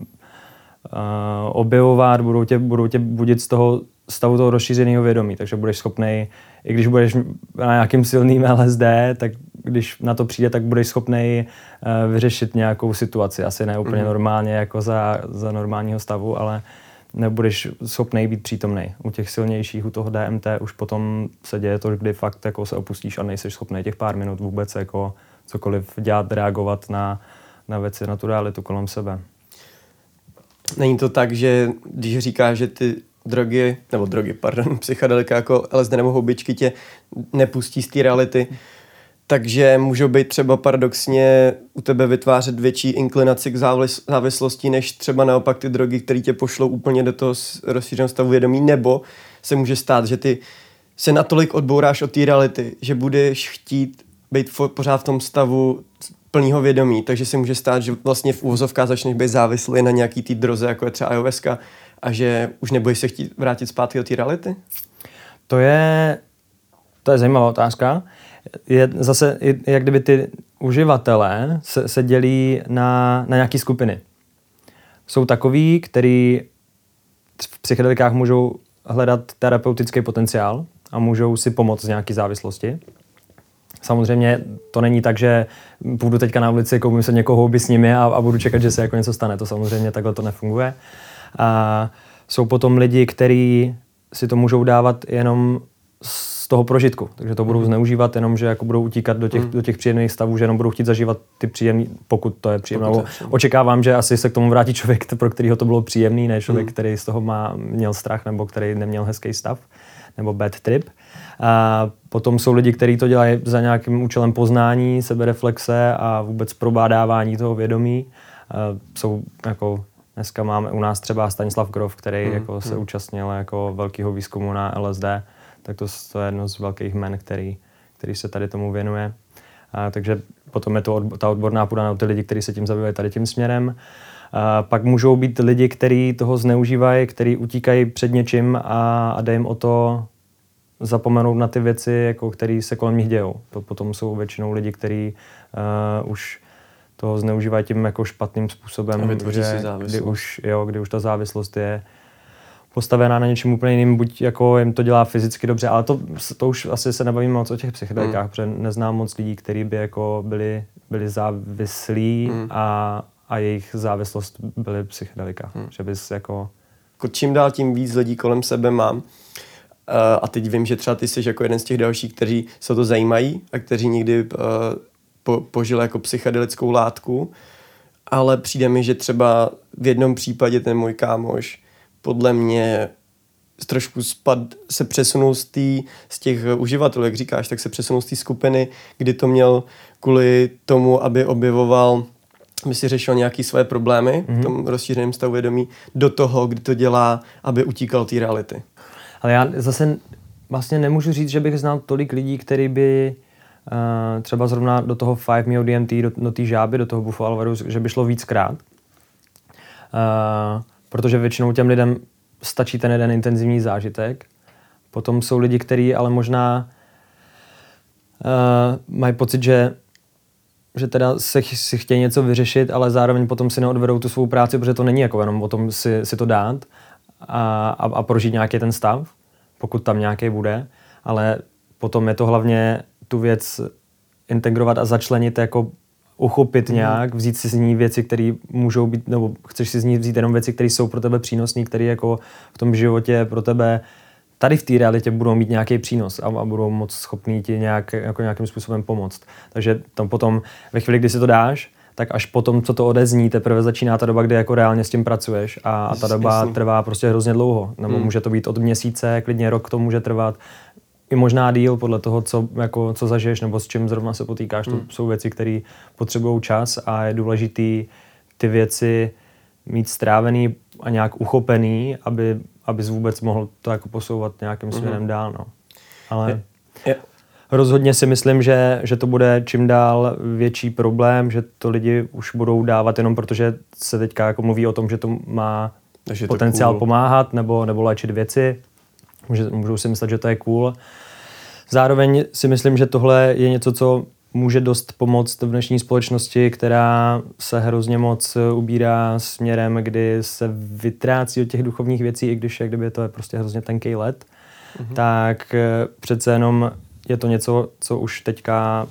objevovat, budou tě, budou tě budit z toho stavu toho rozšířeného vědomí, takže budeš schopný, i když budeš na nějakým silným LSD, tak když na to přijde, tak budeš schopný uh, vyřešit nějakou situaci. Asi ne úplně mm-hmm. normálně jako za, za normálního stavu, ale nebudeš schopný být přítomný. U těch silnějších, u toho DMT už potom se děje to, kdy fakt jako se opustíš a nejsi schopný těch pár minut vůbec jako cokoliv dělat, reagovat na, na věci, na tu realitu kolem sebe. Není to tak, že když říkáš, že ty drogy, nebo drogy, pardon, psychedelika jako LSD nebo houbičky tě nepustí z té reality, takže můžou být třeba paradoxně u tebe vytvářet větší inklinaci k závislosti, než třeba naopak ty drogy, které tě pošlou úplně do toho rozšířeného stavu vědomí, nebo se může stát, že ty se natolik odbouráš od té reality, že budeš chtít být pořád v tom stavu plného vědomí, takže se může stát, že vlastně v úvozovkách začneš být závislý na nějaký té droze, jako je třeba ayahuasca, a že už nebudeš se chtít vrátit zpátky do té reality? To je, to je zajímavá otázka. Je zase, jak kdyby ty uživatelé se, se dělí na, na nějaké skupiny. Jsou takový, který v psychedelikách můžou hledat terapeutický potenciál a můžou si pomoct z nějaké závislosti. Samozřejmě to není tak, že půjdu teďka na ulici, koupím se někoho houby s nimi a, a budu čekat, že se jako něco stane. To samozřejmě takhle to nefunguje. A jsou potom lidi, kteří si to můžou dávat jenom z toho prožitku. Takže to budou mhm. zneužívat jenom, že jako budou utíkat do těch, mm. do těch příjemných stavů, že jenom budou chtít zažívat ty příjemné, pokud to je příjemné. Očekávám, že asi se k tomu vrátí člověk, pro kterého to bylo příjemný, ne člověk, mm. který z toho má, měl strach nebo který neměl hezký stav nebo bad trip. A potom jsou lidi, kteří to dělají za nějakým účelem poznání, sebereflexe a vůbec probádávání toho vědomí. A jsou jako Dneska máme u nás třeba Stanislav Grof, který mm, jako mm. se účastnil jako velkého výzkumu na LSD, tak to, to je jedno z velkých men, který, který se tady tomu věnuje. A, takže potom je to od, ta odborná půda na ty lidi, kteří se tím zabývají tady tím směrem. A pak můžou být lidi, kteří toho zneužívají, kteří utíkají před něčím a, a jde jim o to zapomenout na ty věci, jako které se kolem nich dějou. To potom jsou většinou lidi, kteří uh, už toho zneužívají tím jako špatným způsobem, že, kdy už, jo, kdy už ta závislost je postavená na něčem úplně jiným, buď jako jim to dělá fyzicky dobře, ale to, to už asi se nebavíme moc o těch psychedelikách, mm. protože neznám moc lidí, kteří by jako byli, byli závislí mm. a, a jejich závislost byly psychedelika. Mm. Že bys jako... Čím dál tím víc lidí kolem sebe mám, Uh, a teď vím, že třeba ty jsi jako jeden z těch dalších, kteří se to zajímají a kteří někdy uh, po, požil jako psychedelickou látku, ale přijde mi, že třeba v jednom případě ten můj kámoš podle mě trošku spad, se přesunul z, tý, z těch uživatelů, jak říkáš, tak se přesunul z té skupiny, kdy to měl kvůli tomu, aby objevoval aby si řešil nějaké své problémy mm-hmm. v mhm. tom rozšířeném stavu vědomí, do toho, kdy to dělá, aby utíkal té reality. Ale já zase vlastně nemůžu říct, že bych znal tolik lidí, kteří by uh, třeba zrovna do toho 5 mio DMT, do, do té žáby, do toho Buffalo Alvaru, že by šlo víckrát. Uh, protože většinou těm lidem stačí ten jeden intenzivní zážitek. Potom jsou lidi, kteří ale možná uh, mají pocit, že že teda se, si chtějí něco vyřešit, ale zároveň potom si neodvedou tu svou práci, protože to není jako jenom o tom si, si to dát a, a, a prožít nějaký ten stav, pokud tam nějaký bude, ale potom je to hlavně tu věc integrovat a začlenit jako uchopit mm. nějak, vzít si z ní věci, které můžou být, nebo chceš si z ní vzít jenom věci, které jsou pro tebe přínosné, které jako v tom životě pro tebe tady v té realitě budou mít nějaký přínos a, a budou moc schopní ti nějak, jako nějakým způsobem pomoct. Takže tam potom, ve chvíli, kdy si to dáš, tak až potom, co to odezní, teprve začíná ta doba, kdy jako reálně s tím pracuješ a, a ta doba Jasný. trvá prostě hrozně dlouho. Nebo hmm. může to být od měsíce, klidně rok to může trvat, i možná díl podle toho, co, jako, co zažiješ nebo s čím zrovna se potýkáš. Hmm. To jsou věci, které potřebují čas a je důležitý ty věci mít strávený a nějak uchopený, aby, abys vůbec mohl to jako posouvat nějakým hmm. směrem dál. No. Ale... Je, je rozhodně si myslím, že, že to bude čím dál větší problém, že to lidi už budou dávat jenom protože se teďka jako mluví o tom, že to má Takže potenciál to cool. pomáhat nebo, nebo léčit věci. Můžou si myslet, že to je cool. Zároveň si myslím, že tohle je něco, co může dost pomoct v dnešní společnosti, která se hrozně moc ubírá směrem, kdy se vytrácí od těch duchovních věcí, i když jak kdyby to je prostě hrozně tenký let, mm-hmm. tak eh, přece jenom je to něco, co už teďka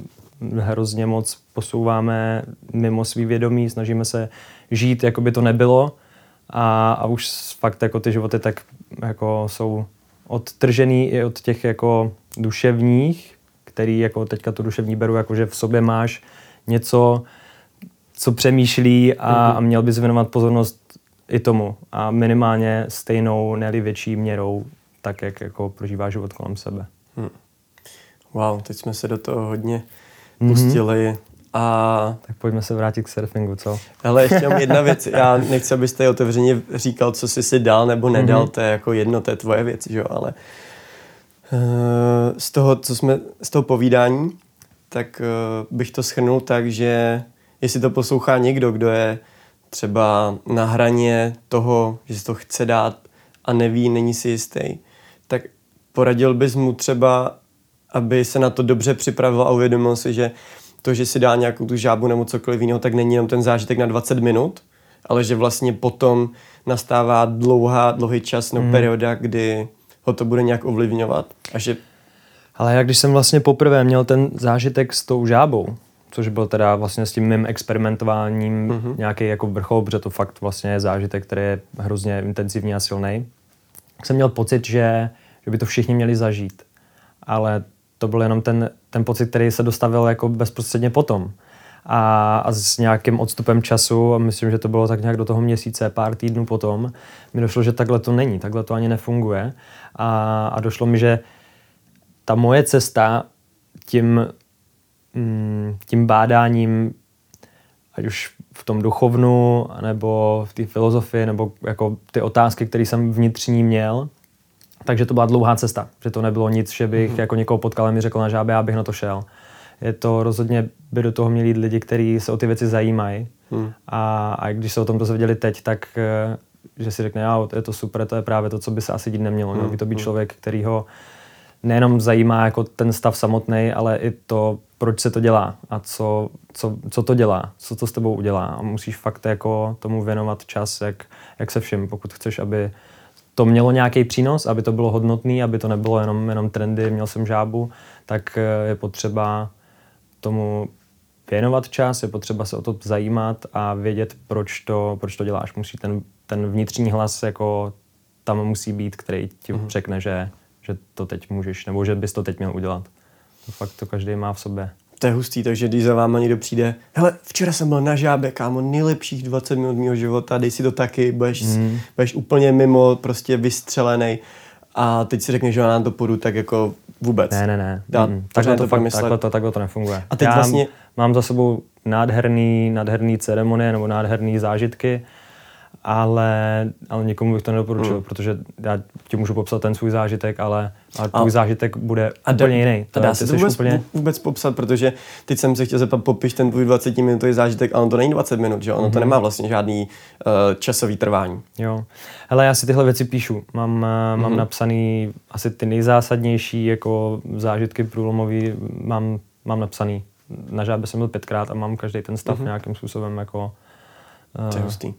hrozně moc posouváme mimo svý vědomí, snažíme se žít, jako by to nebylo a, a už fakt jako ty životy tak jako jsou odtržený i od těch jako duševních, který jako teďka tu duševní beru, jako že v sobě máš něco, co přemýšlí a, mm-hmm. a měl bys věnovat pozornost i tomu a minimálně stejnou, ne větší měrou, tak jak jako prožívá život kolem sebe. Hmm. Wow, teď jsme se do toho hodně mm-hmm. A... Tak pojďme se vrátit k surfingu, co? Ale ještě mám jedna věc. Já nechci, abyste otevřeně říkal, co jsi si dal nebo nedal, mm-hmm. to je jako jedno, to je tvoje věc, že jo, ale uh, z toho, co jsme, z toho povídání, tak uh, bych to schrnul tak, že jestli to poslouchá někdo, kdo je třeba na hraně toho, že to chce dát a neví, není si jistý, tak poradil bys mu třeba aby se na to dobře připravil a uvědomil si, že to, že si dá nějakou tu žábu nebo cokoliv jiného, tak není jenom ten zážitek na 20 minut, ale že vlastně potom nastává dlouhá, dlouhý čas nebo mm. perioda, kdy ho to bude nějak ovlivňovat a že ale já když jsem vlastně poprvé měl ten zážitek s tou žábou, což byl teda vlastně s tím mým experimentováním mm-hmm. nějaký jako vrchol, protože to fakt vlastně je zážitek, který je hrozně intenzivní a silný, jsem měl pocit, že, že by to všichni měli zažít. Ale to byl jenom ten, ten pocit, který se dostavil jako bezprostředně potom. A, a s nějakým odstupem času, a myslím, že to bylo tak nějak do toho měsíce, pár týdnů potom, mi došlo, že takhle to není, takhle to ani nefunguje. A, a došlo mi, že ta moje cesta tím, mm, tím bádáním, ať už v tom duchovnu, nebo v té filozofii, nebo jako ty otázky, které jsem vnitřní měl, takže to byla dlouhá cesta, že to nebylo nic, že bych mm-hmm. jako někoho potkal a mi řekl na žábě, já bych na to šel. Je to rozhodně, by do toho měli jít lidi, kteří se o ty věci zajímají. Mm. A, a když se o tom dozvěděli teď, tak eh, že si řekne, já, je to super, to je právě to, co by se asi dít nemělo. Mm. Měl by to být mm. člověk, který ho nejenom zajímá jako ten stav samotný, ale i to, proč se to dělá a co, co, co to dělá, co to s tebou udělá. A musíš fakt jako tomu věnovat čas, jak, jak se všim, pokud chceš, aby to mělo nějaký přínos, aby to bylo hodnotný, aby to nebylo jenom, jenom trendy, měl jsem žábu, tak eh, je potřeba tomu věnovat čas, je potřeba se o to zajímat a vědět, proč to, proč to děláš. Musí ten, ten vnitřní hlas jako tam musí být, který ti mm-hmm. řekne, že, že to teď můžeš, nebo že bys to teď měl udělat. To fakt to každý má v sobě. To je hustý, takže když za váma někdo přijde, hele, včera jsem byl na žábe, kámo, nejlepších 20 minut mého života, dej si to taky, budeš, mm. budeš úplně mimo, prostě vystřelený. A teď si řekneš, že já na to půjdu, tak jako vůbec. Ne, ne, ne. Dá, mm. takhle, to, fakt, takhle, to, takhle to nefunguje. A teď já vlastně... mám za sebou nádherný, nádherný ceremonie nebo nádherný zážitky, ale, ale nikomu bych to nedoporučil, mm. protože já ti můžu popsat ten svůj zážitek, ale, ale tvůj a, zážitek bude a úplně da, jiný. To, dá se to vůbec, úplně... vůbec popsat, protože teď jsem se chtěl zeptat, popiš ten tvůj 20 minutový zážitek, ale on to není 20 minut, že ono mm-hmm. to mhm. nemá vlastně žádný uh, časový trvání. Jo, hele, já si tyhle věci píšu. Mám, mm-hmm. mám napsaný asi ty nejzásadnější jako zážitky průlomový, mám, mám napsaný. Na žábe jsem byl pětkrát a mám každý ten stav mm-hmm. nějakým způsobem jako... Uh, to je hustý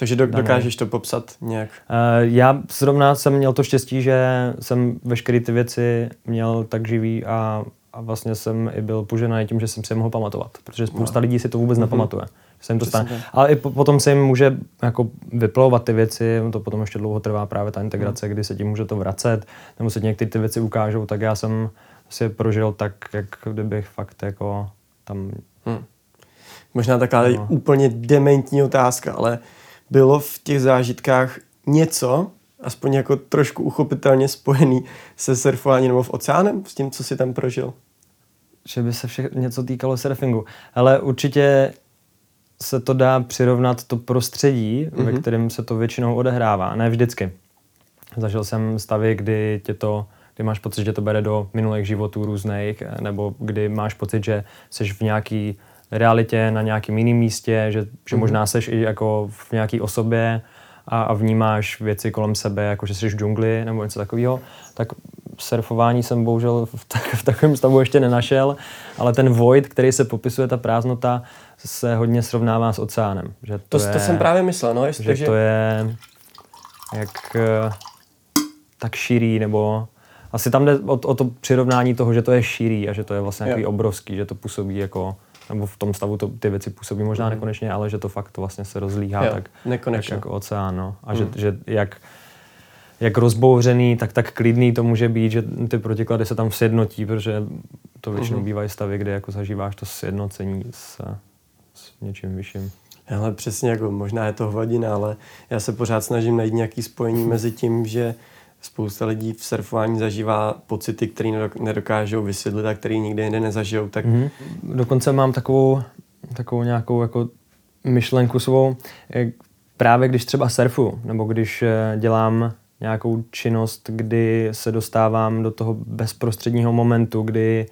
takže do, dokážeš to popsat nějak? Uh, já zrovna jsem měl to štěstí, že jsem veškeré ty věci měl tak živý a, a vlastně jsem i byl poženaný tím, že jsem si je mohl pamatovat, protože spousta no. lidí si to vůbec mm-hmm. nepamatuje. Se jim to stane. Ale i po, potom se jim může jako vyplouvat ty věci, to potom ještě dlouho trvá právě ta integrace, mm. kdy se tím může to vracet, nebo se některé ty věci ukážou, tak já jsem si prožil tak, jak kdybych fakt jako tam... Hmm. Možná taková no. úplně dementní otázka, ale bylo v těch zážitkách něco, aspoň jako trošku uchopitelně spojený se surfováním nebo v oceánem, s tím, co si tam prožil? Že by se vše, něco týkalo surfingu. Ale určitě se to dá přirovnat to prostředí, mm-hmm. ve mhm. kterém se to většinou odehrává. Ne vždycky. Zažil jsem stavy, kdy tě to kdy máš pocit, že to bere do minulých životů různých, nebo kdy máš pocit, že jsi v nějaký realitě na nějakém jiném místě, že, že mm-hmm. možná seš i jako v nějaké osobě a, a vnímáš věci kolem sebe, jako že jsi v džungli nebo něco takového, tak surfování jsem bohužel v, tak, v takovém stavu ještě nenašel, ale ten void, který se popisuje, ta prázdnota, se hodně srovnává s oceánem. Že to, to, je, to jsem právě myslel, no, jestli, že, že to je jak eh, tak širý, nebo asi tam jde o, o to přirovnání toho, že to je širý a že to je vlastně nějaký obrovský, že to působí jako nebo v tom stavu to, ty věci působí možná mm. nekonečně, ale že to fakt to vlastně se rozlíhá jo, tak, tak jako oceán. No. A mm. že, že jak, jak rozbouřený, tak tak klidný to může být, že ty protiklady se tam sjednotí, protože to většinou mm. bývají stavy, kde jako zažíváš to sjednocení s, s něčím vyšším. Ale přesně jako možná je to hovadina, ale já se pořád snažím najít nějaký spojení mezi tím, že spousta lidí v surfování zažívá pocity, které nedokážou vysvětlit a které nikdy jinde nezažijou. Tak... Mm-hmm. Dokonce mám takovou, takovou nějakou jako myšlenku svou, právě když třeba surfu, nebo když eh, dělám nějakou činnost, kdy se dostávám do toho bezprostředního momentu, kdy,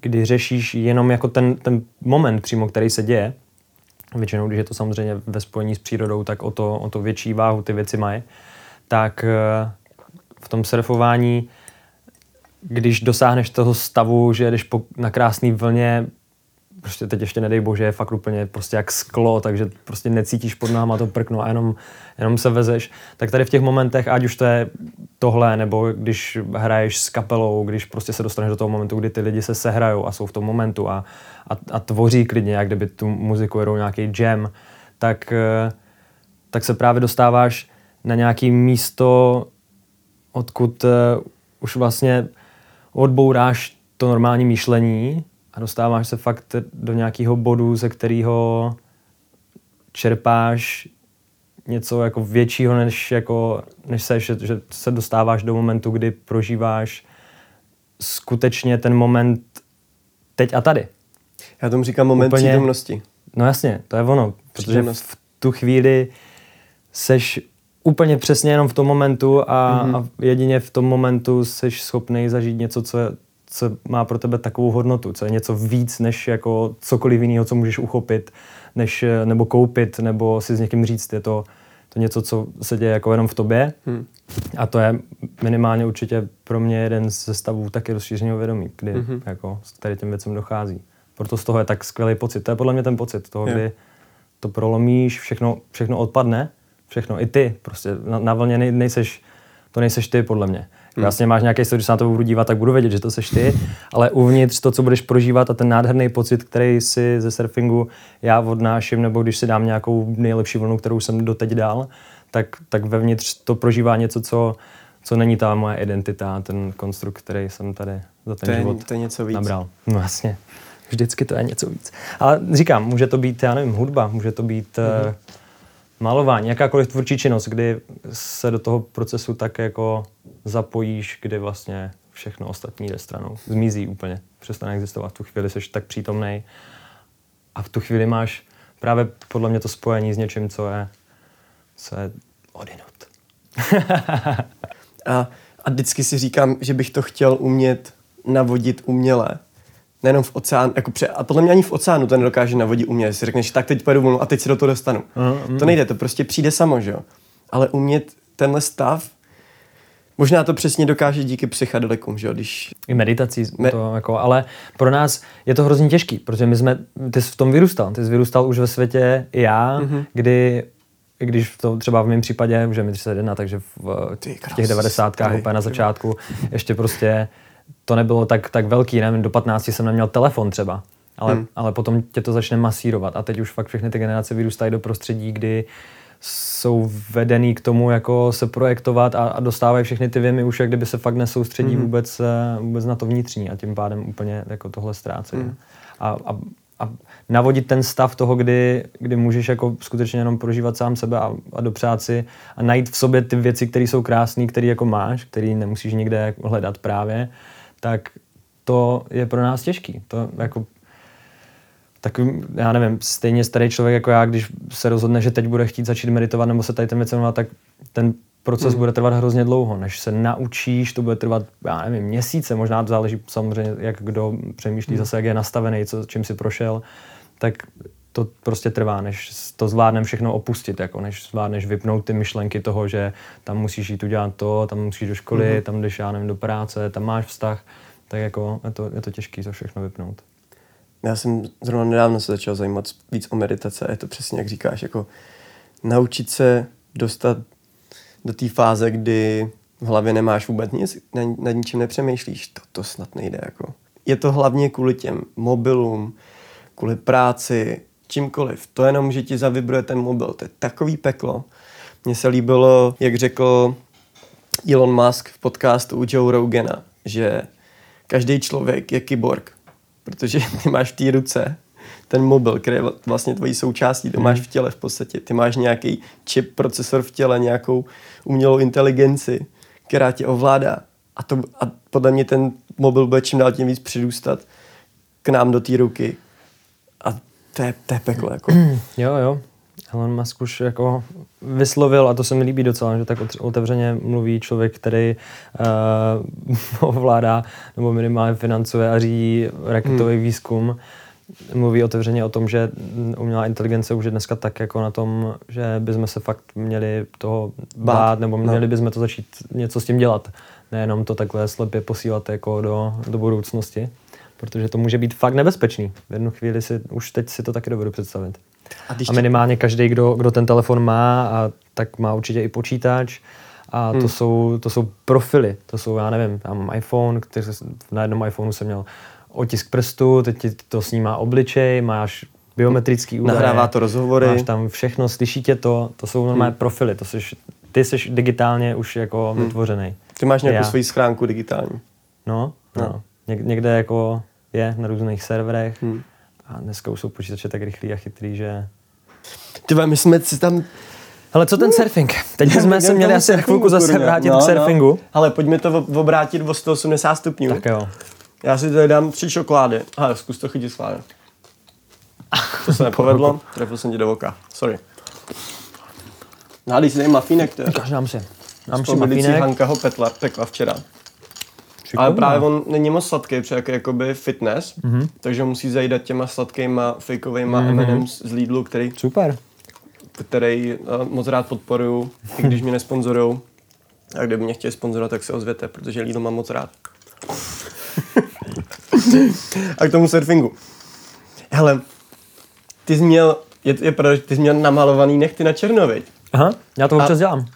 kdy řešíš jenom jako ten, ten moment přímo, který se děje. Většinou, když je to samozřejmě ve spojení s přírodou, tak o to, o to větší váhu ty věci mají tak eh, v tom surfování, když dosáhneš toho stavu, že jdeš po, na krásné vlně, prostě teď ještě nedej bože, je fakt úplně prostě jak sklo, takže prostě necítíš pod náma to prkno a jenom, jenom se vezeš. Tak tady v těch momentech, ať už to je tohle, nebo když hraješ s kapelou, když prostě se dostaneš do toho momentu, kdy ty lidi se sehrajou a jsou v tom momentu a, a, a tvoří klidně, jak kdyby tu muziku jedou nějaký jam, tak, eh, tak se právě dostáváš na nějaké místo, odkud uh, už vlastně odbouráš to normální myšlení a dostáváš se fakt do nějakého bodu, ze kterého čerpáš něco jako většího, než, jako, než se, že, že se dostáváš do momentu, kdy prožíváš skutečně ten moment teď a tady. Já tomu říkám moment Úplně, přítomnosti. No jasně, to je ono, protože v tu chvíli seš úplně přesně jenom v tom momentu a, mm-hmm. a jedině v tom momentu jsi schopný zažít něco, co, je, co má pro tebe takovou hodnotu, co je něco víc než jako cokoliv jiného, co můžeš uchopit, než, nebo koupit, nebo si s někým říct. Je to, to něco, co se děje jako jenom v tobě. Hmm. A to je minimálně určitě pro mě jeden ze stavů taky rozšířeného vědomí, kdy hmm. jako tady těm věcem dochází. Proto z toho je tak skvělý pocit. To je podle mě ten pocit toho, kdy to prolomíš, všechno, všechno odpadne všechno, i ty, prostě na, na vlně nej, nejseš, to nejseš ty podle mě. Hmm. Vlastně máš nějaký když se na to budu dívat, tak budu vědět, že to seš ty, ale uvnitř to, co budeš prožívat a ten nádherný pocit, který si ze surfingu já odnáším, nebo když si dám nějakou nejlepší vlnu, kterou jsem doteď dal, tak, tak vevnitř to prožívá něco, co, co není ta moje identita, ten konstrukt, který jsem tady za ten to je, život to je něco víc. nabral. No jasně. Vždycky to je něco víc. Ale říkám, může to být, já nevím, hudba, může to být mm-hmm malování, jakákoliv tvůrčí činnost, kdy se do toho procesu tak jako zapojíš, kdy vlastně všechno ostatní jde stranou. Zmizí úplně, přestane existovat. V tu chvíli jsi tak přítomný a v tu chvíli máš právě podle mě to spojení s něčím, co je, co je odinut. a, a vždycky si říkám, že bych to chtěl umět navodit uměle nejenom v oceánu, jako pře- a podle mě ani v oceánu to nedokáže navodit umět. Si řekneš, tak teď pojedu volnou a teď se do toho dostanu. Uh, To nejde, to prostě přijde samo, že jo. Ale umět tenhle stav, možná to přesně dokáže díky psychedelikům, že jo, když... I meditací, Me- to jako, ale pro nás je to hrozně těžký, protože my jsme, ty jsi v tom vyrůstal, ty jsi vyrůstal už ve světě i já, uh-huh. kdy když to třeba v mém případě, že mi 31, takže v, v těch devadesátkách úplně na začátku, ještě prostě to nebylo tak, tak velký, nevím, do 15 jsem neměl telefon třeba, ale, hmm. ale potom tě to začne masírovat a teď už fakt všechny ty generace vyrůstají do prostředí, kdy jsou vedený k tomu, jako se projektovat a, a dostávají všechny ty věmy už, jak kdyby se fakt nesoustředí hmm. vůbec, eh, vůbec na to vnitřní a tím pádem úplně jako tohle ztrácejí. Hmm. A, a, a navodit ten stav toho, kdy, kdy můžeš jako skutečně jenom prožívat sám sebe a, a dopřát si a najít v sobě ty věci, které jsou krásné, které jako máš, které nemusíš nikde hledat právě, tak to je pro nás těžký. To jako tak já nevím, stejně starý člověk jako já, když se rozhodne, že teď bude chtít začít meditovat nebo se tady ten věc tak ten proces hmm. bude trvat hrozně dlouho, než se naučíš, to bude trvat, já nevím, měsíce, možná to záleží samozřejmě, jak kdo přemýšlí hmm. zase, jak je nastavený, co, čím si prošel, tak to prostě trvá, než to zvládnem všechno opustit, jako než zvládneš vypnout ty myšlenky toho, že tam musíš jít udělat to, tam musíš do školy, hmm. tam jdeš, já nevím, do práce, tam máš vztah, tak jako je to, je to těžké to všechno vypnout. Já jsem zrovna nedávno se začal zajímat víc o meditace a je to přesně, jak říkáš, jako naučit se dostat do té fáze, kdy v hlavě nemáš vůbec nic, nad ničím nepřemýšlíš, to, to snad nejde. Jako. Je to hlavně kvůli těm mobilům, kvůli práci, čímkoliv. To jenom, že ti zavibruje ten mobil, to je takový peklo. Mně se líbilo, jak řekl Elon Musk v podcastu u Joe Rogana, že každý člověk je kyborg, protože ty máš v té ruce ten mobil, který je vlastně tvojí součástí, to máš v těle v podstatě. Ty máš nějaký čip, procesor v těle, nějakou umělou inteligenci, která tě ovládá. A, to, a podle mě ten mobil bude čím dál tím víc přirůstat k nám do té ruky. To je, to je peklo. Jako. Jo, jo. Elon Musk už jako vyslovil, a to se mi líbí docela, že tak otevřeně mluví člověk, který uh, ovládá nebo minimálně financuje a řídí raketový hmm. výzkum mluví otevřeně o tom, že umělá inteligence už je dneska tak jako na tom, že bychom se fakt měli toho bát, bát nebo no. měli no. bychom to začít něco s tím dělat. Nejenom to takhle slepě posílat jako do, do budoucnosti, protože to může být fakt nebezpečný. V jednu chvíli si, už teď si to taky dovedu představit. A, a minimálně každý, kdo, kdo ten telefon má, a tak má určitě i počítač, a to, hmm. jsou, to jsou profily, to jsou, já nevím, já mám iPhone, který, na jednom iPhoneu jsem měl otisk prstu, teď ti to snímá obličej, máš biometrický údaje. Nahrává to rozhovory. Máš tam všechno, slyší tě to, to jsou normální hmm. profily, to jsi, ty jsi digitálně už jako hmm. vytvořený. Ty máš nějakou svoji schránku digitální. No, no. no. Něk, někde jako je na různých serverech hmm. a dneska už jsou počítače tak rychlí a chytrý, že... Ty my jsme si tam ale co ten surfing? Teď jsme se měli asi chvilku zase vrátit no, k surfingu. No. Ale pojďme to obrátit o 180 stupňů. Tak jo. Já si tady dám tři čokolády. Aha, zkus to chytit schválně. To se nepovedlo, trefil jsem ti do oka. Sorry. Nádej si tady mafínek, to je. Dám si. Dám si mafínek. Hanka ho petla, pekla včera. Šikovná. Ale právě on není moc sladký, protože jak jakoby fitness, mm-hmm. takže musí zajídat těma sladkýma, fakeovýma mm-hmm. M&M's z Lidlu, který... Super. Který uh, moc rád podporuju, i když mě nesponzorujou. A kdyby mě chtěli sponzorovat, tak se ozvěte, protože Lidl mám moc rád. a k tomu surfingu. Hele, ty jsi měl, je, je pravda, ty jsi měl namalovaný nechty na černo, viď? Aha, já to občas dělám.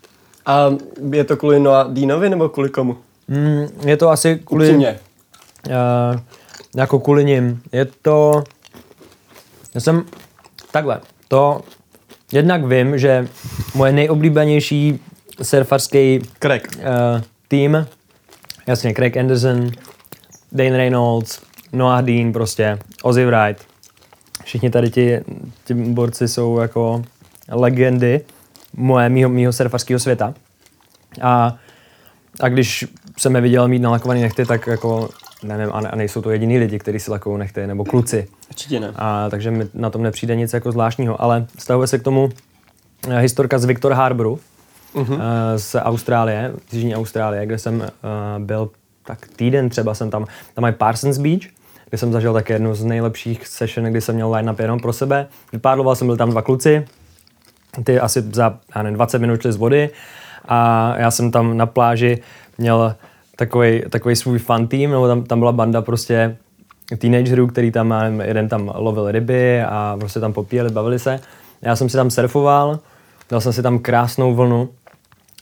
A je to kvůli Noa Dínovi nebo kvůli komu? Mm, je to asi kvůli... Upřímně. Uh, jako kvůli ním. Je to... Já jsem... Takhle. To... Jednak vím, že moje nejoblíbenější surfarský Craig. Uh, tým, jasně, Craig Anderson, Dane Reynolds, Noah Dean prostě, Ozzy Wright. Všichni tady ti, ti borci jsou jako legendy moje, mýho, mýho surfařského světa. A, a když jsem je viděl mít nalakovaný nechty, tak jako nevím, a nejsou to jediný lidi, kteří si lakují nechty, nebo kluci. Určitě ne. A, takže mi na tom nepřijde nic jako zvláštního, ale stavuje se k tomu uh, historka z Victor Harboru, uh-huh. uh, z Austrálie, z Jižní Austrálie, kde jsem uh, byl tak týden třeba jsem tam, tam mají Parsons Beach, kde jsem zažil také jednu z nejlepších session, kdy jsem měl line-up jenom pro sebe. Vypádloval jsem, byl tam dva kluci, ty asi za já nevím, 20 minut šli z vody a já jsem tam na pláži měl takový, takový svůj fun team, nebo tam, tam byla banda prostě teenagerů, který tam, nevím, jeden tam lovil ryby a prostě tam popíjeli, bavili se. Já jsem si tam surfoval, dal jsem si tam krásnou vlnu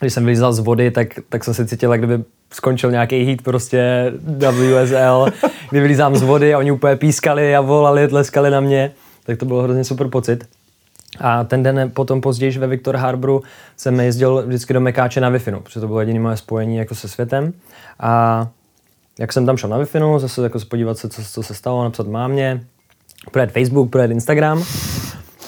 když jsem vylízal z vody, tak, tak jsem se cítil, jak kdyby skončil nějaký hit prostě WSL, kdy vylízám z vody a oni úplně pískali a volali, tleskali na mě, tak to bylo hrozně super pocit. A ten den potom později ve Victor Harboru jsem jezdil vždycky do Mekáče na wi protože to bylo jediné moje spojení jako se světem. A jak jsem tam šel na wi zase jako se podívat se, co, co se stalo, napsat mámě, projet Facebook, projet Instagram.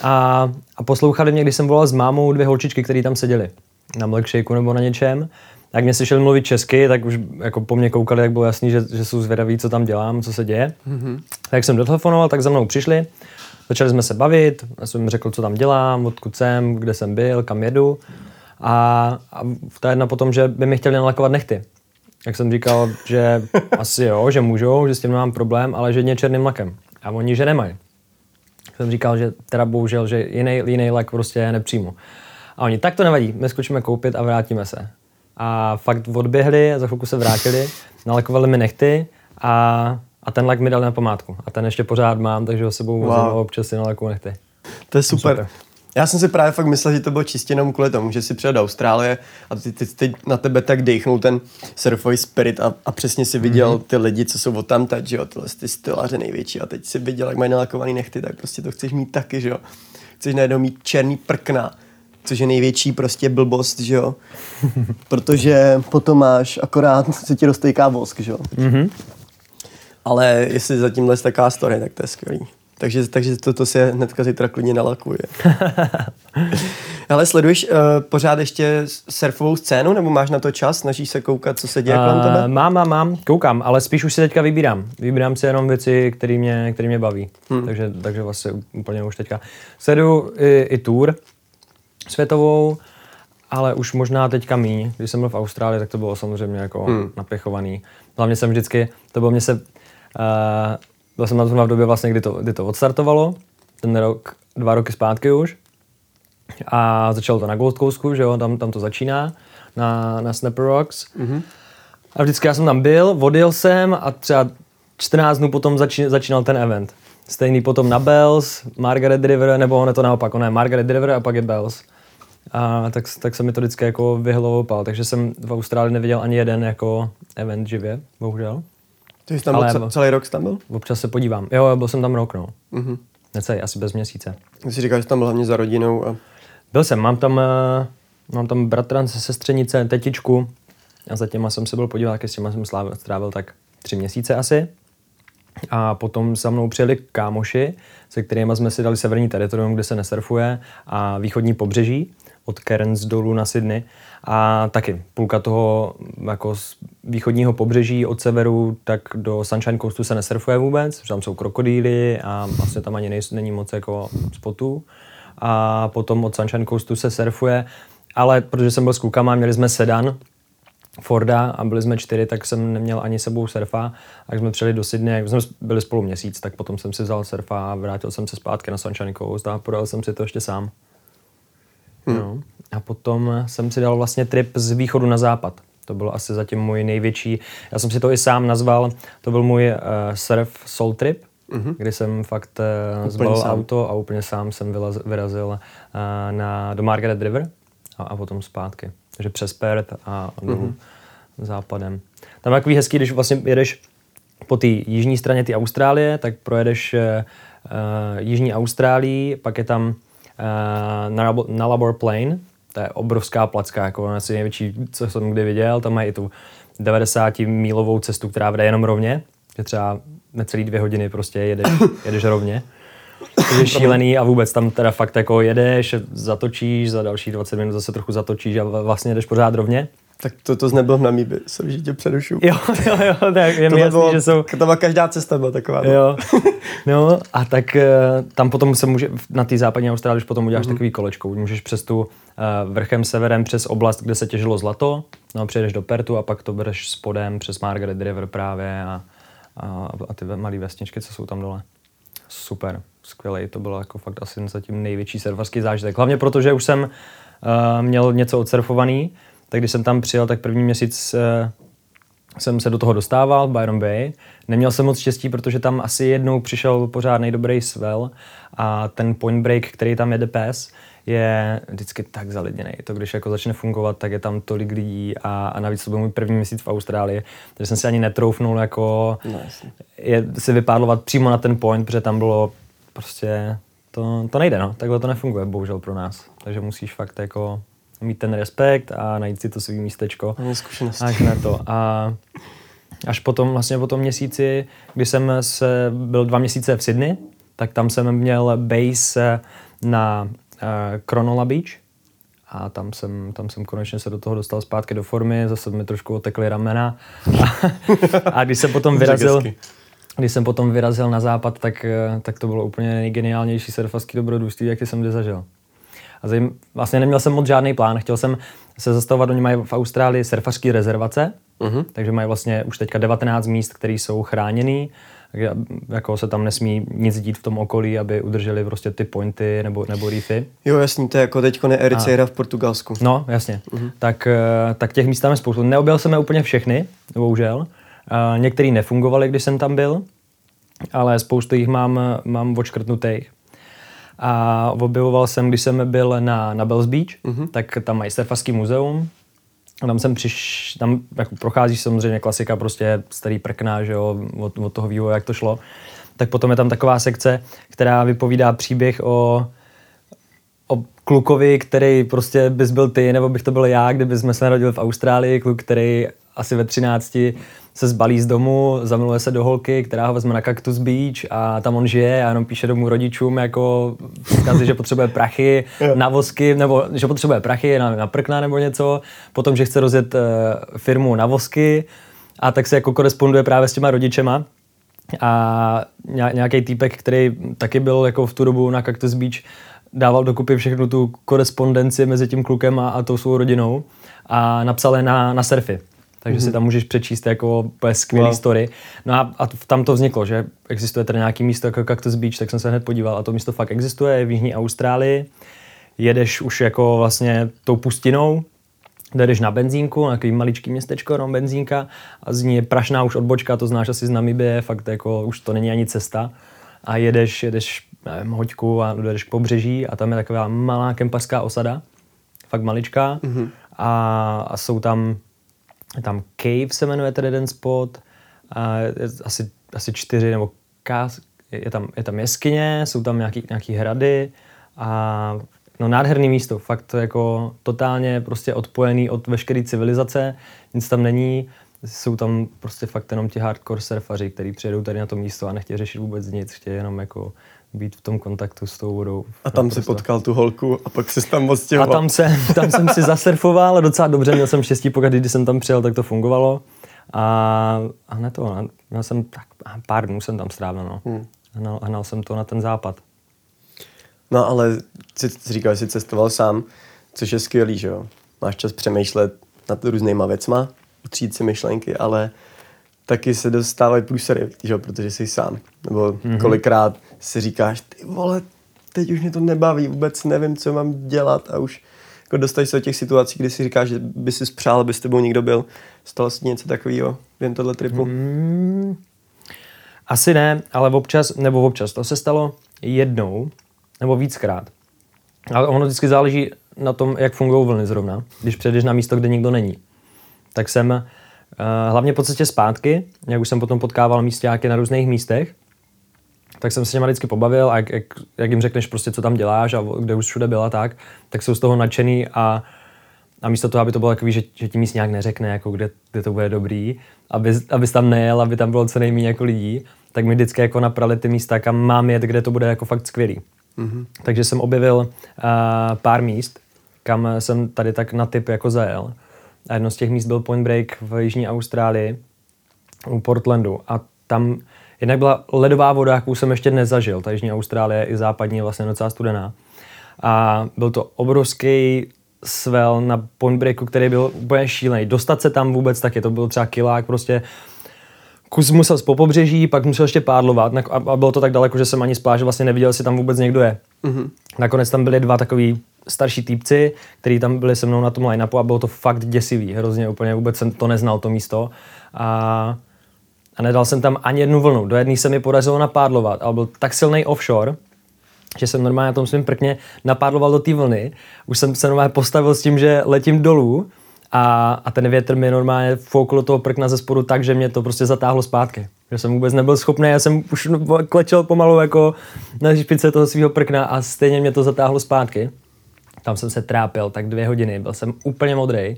A, a poslouchali mě, když jsem volal s mámou dvě holčičky, které tam seděly na milkshakeu nebo na něčem. Jak mě slyšeli mluvit česky, tak už jako po mně koukali, jak bylo jasný, že, že jsou zvědaví, co tam dělám, co se děje. Mm-hmm. Tak jsem dotelefonoval, tak za mnou přišli. Začali jsme se bavit, já jsem jim řekl, co tam dělám, odkud jsem, kde jsem byl, kam jedu. A, a ta jedna potom, že by mi chtěli nalakovat nechty. Jak jsem říkal, že asi jo, že můžou, že s tím nemám problém, ale že černým lakem. A oni, že nemají. Jsem říkal, že teda bohužel, že jiný, jiný lak prostě nepřijmu. A oni, tak to nevadí, my zkusíme koupit a vrátíme se. A fakt odběhli a za chvilku se vrátili, nalakovali mi nechty a, a ten lak mi dal na památku. A ten ještě pořád mám, takže ho sebou wow. vozím občas si nalakuju nechty. To je super. super. Já jsem si právě fakt myslel, že to bylo čistě jenom kvůli tomu, že si přijel do Austrálie a ty, ty, ty na tebe tak dechnul ten surfový spirit a, a přesně si viděl mm-hmm. ty lidi, co jsou tam teď, že jo, tyhle ty stylaře největší a teď si viděl, jak mají nalakovaný nechty, tak prostě to chceš mít taky, že jo. Chceš najednou mít černý prkna, což je největší prostě blbost, že jo. Protože potom máš akorát, se ti roztejká vosk, že jo. Mm-hmm. Ale jestli za tímhle je taková story, tak to je skvělý. Takže, takže toto to se hnedka zítra klidně nalakuje. Ale sleduješ uh, pořád ještě surfovou scénu, nebo máš na to čas? Snažíš se koukat, co se děje uh, kolem tebe? Mám, mám, mám, koukám, ale spíš už si teďka vybírám. Vybírám si jenom věci, které mě, který mě baví. Hmm. Takže, takže vlastně úplně už teďka. Sleduju i, i tour světovou, ale už možná teďka mý. Když jsem byl v Austrálii, tak to bylo samozřejmě jako hmm. napěchovaný. Hlavně jsem vždycky, to bylo mě se, byl jsem na tom v době vlastně, kdy to, kdy to odstartovalo, ten rok, dva roky zpátky už. A začalo to na Gold Coastu, že jo, tam, tam to začíná, na, na Snapper Rocks. Mm-hmm. A vždycky já jsem tam byl, vodil jsem a třeba 14 dnů potom začí, začínal ten event. Stejný potom na Bells, Margaret River, nebo ono je to naopak, ono je Margaret River a pak je Bells. A tak, tak se mi to vždycky jako vyhloupal, takže jsem v Austrálii neviděl ani jeden jako event živě, bohužel. Ty jsi tam Ale byl celý rok jsi tam byl? Občas se podívám. Jo, byl jsem tam rok, no. Mm-hmm. Necelý, asi bez měsíce. Ty jsi říkal, že jsi tam byl hlavně za rodinou a... Byl jsem, mám tam, uh, mám tam bratrance, sestřenice, tetičku a za těma jsem se byl podívat, jak s těma jsem strávil tak tři měsíce asi. A potom za mnou přijeli kámoši, se kterými jsme si dali severní teritorium, kde se nesurfuje, a východní pobřeží od Cairns dolů na Sydney. A taky půlka toho jako z východního pobřeží od severu, tak do Sunshine Coastu se nesurfuje vůbec, tam jsou krokodýly a vlastně tam ani nej, není moc jako spotů. A potom od Sunshine Coastu se surfuje, ale protože jsem byl s klukama, měli jsme sedan, Forda a byli jsme čtyři, tak jsem neměl ani sebou surfa. A jsme přijeli do Sydney, jak jsme byli spolu měsíc, tak potom jsem si vzal surfa a vrátil jsem se zpátky na Sunshine Coast a podal jsem si to ještě sám. Hmm. No. A potom jsem si dal vlastně trip z východu na západ. To byl asi zatím můj největší, já jsem si to i sám nazval, to byl můj uh, surf soul trip, mm-hmm. kdy jsem fakt uh, zbalil auto a úplně sám jsem vylaz, vyrazil uh, na, do Margaret River a, a potom zpátky. Takže přes Perth a dolů mm-hmm. západem. Tam je takový hezký, když vlastně jedeš po té jižní straně té Austrálie, tak projedeš uh, jižní Austrálii, pak je tam uh, Nullarbor Plain, to je obrovská placka, jako asi největší, co jsem kdy viděl. Tam mají i tu 90 mílovou cestu, která vede jenom rovně, že třeba necelý dvě hodiny prostě jedeš, jedeš rovně. To je šílený a vůbec tam teda fakt jako jedeš, zatočíš, za další 20 minut zase trochu zatočíš a vlastně jedeš pořád rovně. Tak to, to nebyl v Namíbi, jsem že tě přerušu. Jo, jo, jo, tak je mi jasný, že jsou... To byla každá cesta byla taková. Jo, no a tak eh, tam potom se může, na té západní Austrálii, když potom uděláš mm-hmm. takový kolečko, můžeš přes tu uh, vrchem severem, přes oblast, kde se těžilo zlato, no přijedeš do Pertu a pak to bereš spodem přes Margaret River právě a, a, a ty malé vesničky, co jsou tam dole. Super, skvělý, to bylo jako fakt asi zatím největší surfarský zážitek. Hlavně proto, že už jsem uh, měl něco odsurfovaný, tak když jsem tam přijel, tak první měsíc uh, jsem se do toho dostával, Byron Bay. Neměl jsem moc štěstí, protože tam asi jednou přišel pořádný dobrý svel a ten point break, který tam jede pes, je vždycky tak zalidněný. To, když jako začne fungovat, tak je tam tolik lidí a, a navíc to byl můj první měsíc v Austrálii, takže jsem si ani netroufnul jako No, je, si vypádlovat přímo na ten point, protože tam bylo prostě, to, to nejde, no. Takhle to nefunguje, bohužel pro nás. Takže musíš fakt jako mít ten respekt a najít si to svý místečko. Zkušenosti. Až na to. A až potom, vlastně po tom měsíci, kdy jsem se, byl dva měsíce v Sydney, tak tam jsem měl base na uh, Cronulla Beach a tam jsem, tam jsem konečně se do toho dostal zpátky do formy, zase mi trošku otekly ramena a, a když jsem potom vyrazil, když jsem potom vyrazil na západ, tak, eh, tak to bylo úplně nejgeniálnější surfařský dobrodružství, jaký jsem kdy zažil. A zajím, vlastně neměl jsem moc žádný plán, chtěl jsem se zastavovat, oni mají v Austrálii surfařské rezervace, Mhm. takže mají vlastně už teďka 19 míst, které jsou chráněný, jako se tam nesmí nic dít v tom okolí, aby udrželi prostě ty pointy nebo, nebo reefy. Jo, jasný, to je jako teďko ne Ericeira v Portugalsku. No, jasně. Tak, eh, tak těch míst tam je spoustu. Neobjel jsem je úplně všechny, bohužel. Eh, Některý nefungovaly, když jsem tam byl, ale spoustu jich mám, mám odškrtnutých. A objevoval jsem, když jsem byl na, na Bells Beach, tak tam mají surfařský muzeum. A tam jsem přiš, tam jako procházíš samozřejmě klasika, prostě starý prkna, že jo, od, od toho vývoje, jak to šlo. Tak potom je tam taková sekce, která vypovídá příběh o, o klukovi, který prostě bys byl ty, nebo bych to byl já, kdyby jsme se narodili v Austrálii, kluk, který asi ve 13 se zbalí z domu, zamiluje se do holky, která ho vezme na Cactus Beach a tam on žije a jenom píše domů rodičům jako vzkazy, že potřebuje prachy na vosky, nebo že potřebuje prachy na, na prkna nebo něco, potom, že chce rozjet uh, firmu na vosky a tak se jako koresponduje právě s těma rodičema a nějaký týpek, který taky byl jako v tu dobu na Cactus Beach, dával dokupy všechnu tu korespondenci mezi tím klukem a, a tou svou rodinou a napsal je na, na surfy. Takže mm-hmm. si tam můžeš přečíst jako skvělý Wow. story. No a, a tam to vzniklo, že existuje tady nějaký místo jako Cactus Beach, tak jsem se hned podíval a to místo fakt existuje, je v Jižní Austrálii. Jedeš už jako vlastně tou pustinou, jdeš na benzínku, na takový maličký městečko, no benzínka a z ní je prašná už odbočka, to znáš asi z Namibie, fakt jako už to není ani cesta a jedeš, jedeš nevím, hoďku a jdeš k pobřeží a tam je taková malá kempařská osada, fakt maličká mm-hmm. a, a jsou tam, tam Cave se jmenuje ten jeden spot, a asi, asi čtyři nebo kás, je tam, je tam jeskyně, jsou tam nějaký, nějaký hrady a no nádherný místo, fakt jako totálně prostě odpojený od veškeré civilizace, nic tam není, jsou tam prostě fakt jenom ti hardcore surfaři, kteří přijedou tady na to místo a nechtějí řešit vůbec nic, chtějí jenom jako být v tom kontaktu s tou vodou. A tam si Naprosto. potkal tu holku a pak se tam A odstěhoval. tam, se, tam jsem si zasurfoval docela dobře, měl jsem štěstí, pokud když jsem tam přijel, tak to fungovalo. A, a ne to, měl jsem tak pár dnů jsem tam strávil, no. Hmm. Hnal, hnal jsem to na ten západ. No ale jsi, jsi říkal, že jsi cestoval sám, což je skvělý, že jo? Máš čas přemýšlet nad různýma věcma, utřít si myšlenky, ale taky se dostávají průsery, že protože jsi sám. Nebo mm-hmm. kolikrát si říkáš, ty vole, teď už mě to nebaví, vůbec nevím, co mám dělat a už jako dostaneš se do těch situací, kdy si říkáš, že by si přál, aby s tebou někdo byl. Stalo se něco takového během tohle tripu? Mm. Asi ne, ale občas, nebo občas, to se stalo jednou, nebo víckrát. Ale ono vždycky záleží na tom, jak fungují vlny zrovna. Když přijdeš na místo, kde nikdo není. Tak jsem hlavně po cestě zpátky, jak už jsem potom potkával místáky na různých místech, tak jsem se s těma vždycky pobavil a jak, jak, jak jim řekneš prostě, co tam děláš a kde už všude byla tak, tak jsou z toho nadšený a, a místo toho, aby to bylo takový, že, že ti míst nějak neřekne, jako kde, kde to bude dobrý, aby, abys tam nejel, aby tam bylo co nejméně jako lidí, tak mi vždycky jako naprali ty místa, kam mám jet, kde to bude jako fakt skvělý. Mm-hmm. Takže jsem objevil uh, pár míst, kam jsem tady tak na typ jako zajel. A jedno z těch míst byl Point Break v Jižní Austrálii, u Portlandu. A tam jednak byla ledová voda, jakou jsem ještě nezažil. Ta Jižní Austrálie i západní je vlastně docela studená. A byl to obrovský svel na Point Breaku, který byl úplně šílený. Dostat se tam vůbec taky, to byl třeba kilák, prostě kus musel z po pobřeží, pak musel ještě pádlovat a bylo to tak daleko, že jsem ani z pláže vlastně neviděl, jestli tam vůbec někdo je. Mm-hmm. Nakonec tam byli dva takový starší týpci, kteří tam byli se mnou na tom line-upu a bylo to fakt děsivý, hrozně úplně, vůbec jsem to neznal, to místo. A, a nedal jsem tam ani jednu vlnu. Do jedné se mi podařilo napádlovat, ale byl tak silný offshore, že jsem normálně na tom svým prkně napádloval do té vlny. Už jsem se normálně postavil s tím, že letím dolů a, a ten větr mi normálně foukl do toho prkna ze spodu tak, že mě to prostě zatáhlo zpátky. Že jsem vůbec nebyl schopný, já jsem už klečel pomalu jako na špice toho svého prkna a stejně mě to zatáhlo zpátky. Tam jsem se trápil tak dvě hodiny, byl jsem úplně modrý.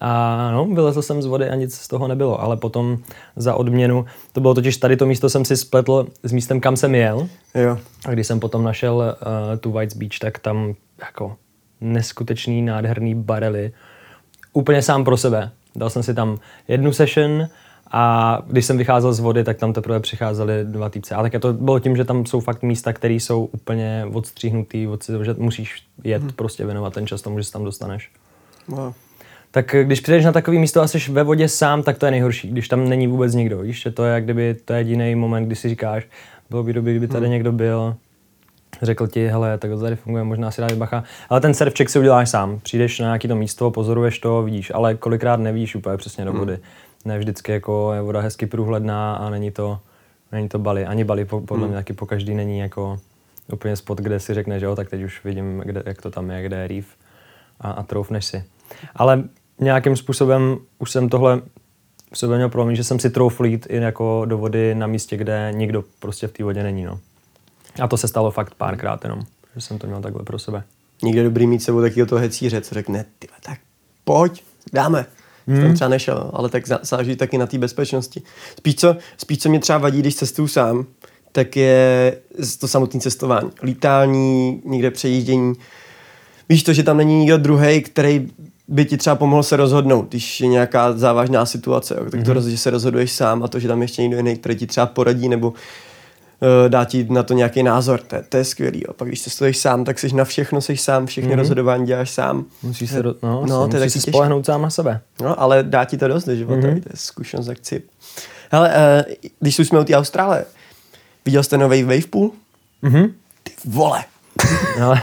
A no, vylezl jsem z vody a nic z toho nebylo, ale potom za odměnu, to bylo totiž tady to místo jsem si spletl s místem, kam jsem jel. Jo. A když jsem potom našel uh, tu White Beach, tak tam jako neskutečný, nádherný barely. Úplně sám pro sebe. Dal jsem si tam jednu session a když jsem vycházel z vody, tak tam teprve přicházeli dva týpce. A tak to bylo tím, že tam jsou fakt místa, které jsou úplně odstříhnutý, od, že musíš jet hmm. prostě věnovat ten čas tomu, že se tam dostaneš. Wow. Tak když přijdeš na takový místo a jsi ve vodě sám, tak to je nejhorší, když tam není vůbec nikdo. Víš, že to je jak kdyby to je jediný moment, kdy si říkáš, bylo by dobrý, kdyby tady hmm. někdo byl, řekl ti, hele, tak to tady funguje, možná si dá bacha. Ale ten surf check si uděláš sám. Přijdeš na nějaký to místo, pozoruješ to, vidíš, ale kolikrát nevíš úplně přesně do vody. Hmm. Ne vždycky jako je voda hezky průhledná a není to, není to Bali. Ani Bali podle hmm. mě taky po každý není jako úplně spot, kde si řekneš, jo, tak teď už vidím, kde, jak to tam je, kde je reef a, a troufneš si. Ale nějakým způsobem už jsem tohle v sobě měl problém, že jsem si troufl jít i jako do vody na místě, kde nikdo prostě v té vodě není. No. A to se stalo fakt párkrát jenom, že jsem to měl takhle pro sebe. Někde dobrý mít sebou takového toho hecíře, co řekne, ty tak pojď, dáme. Hmm. Tam třeba nešel, ale tak záleží taky na té bezpečnosti. Spíš co, spíš co mě třeba vadí, když cestuju sám, tak je to samotné cestování. Lítání, někde přejíždění. Víš to, že tam není nikdo druhý, který by ti třeba pomohl se rozhodnout, když je nějaká závažná situace, jo, tak to mm-hmm. že se rozhoduješ sám a to, že tam ještě někdo jiný, který ti třeba poradí nebo dá ti na to nějaký názor, to, to je skvělý. Jo. Pak když se stojíš sám, tak jsi na všechno, jsi sám, všechny mm-hmm. rozhodování děláš sám. Musíš se, do, no, no, to je musíš spolehnout sám na sebe. No, ale dá ti to dost že života, mm-hmm. to je zkušenost jak cip. Hele, uh, když jsme u té Austrálie, viděl jste nový Wavepool? Mm-hmm. Ty vole, ale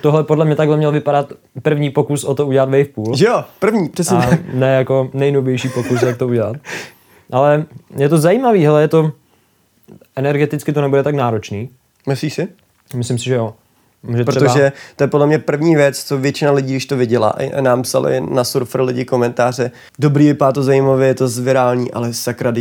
tohle podle mě takhle měl vypadat první pokus o to udělat Wavepool. Jo, první, přesně a ne jako nejnovější pokus, jak to udělat. Ale je to zajímavý, hele, je to energeticky to nebude tak náročný. Myslíš si? Myslím si, že jo. Že Protože třeba... to je podle mě první věc, co většina lidí už to viděla. A nám psali na Surfer lidi komentáře. Dobrý, vypadá to zajímavě, je to zvirální, ale sakra,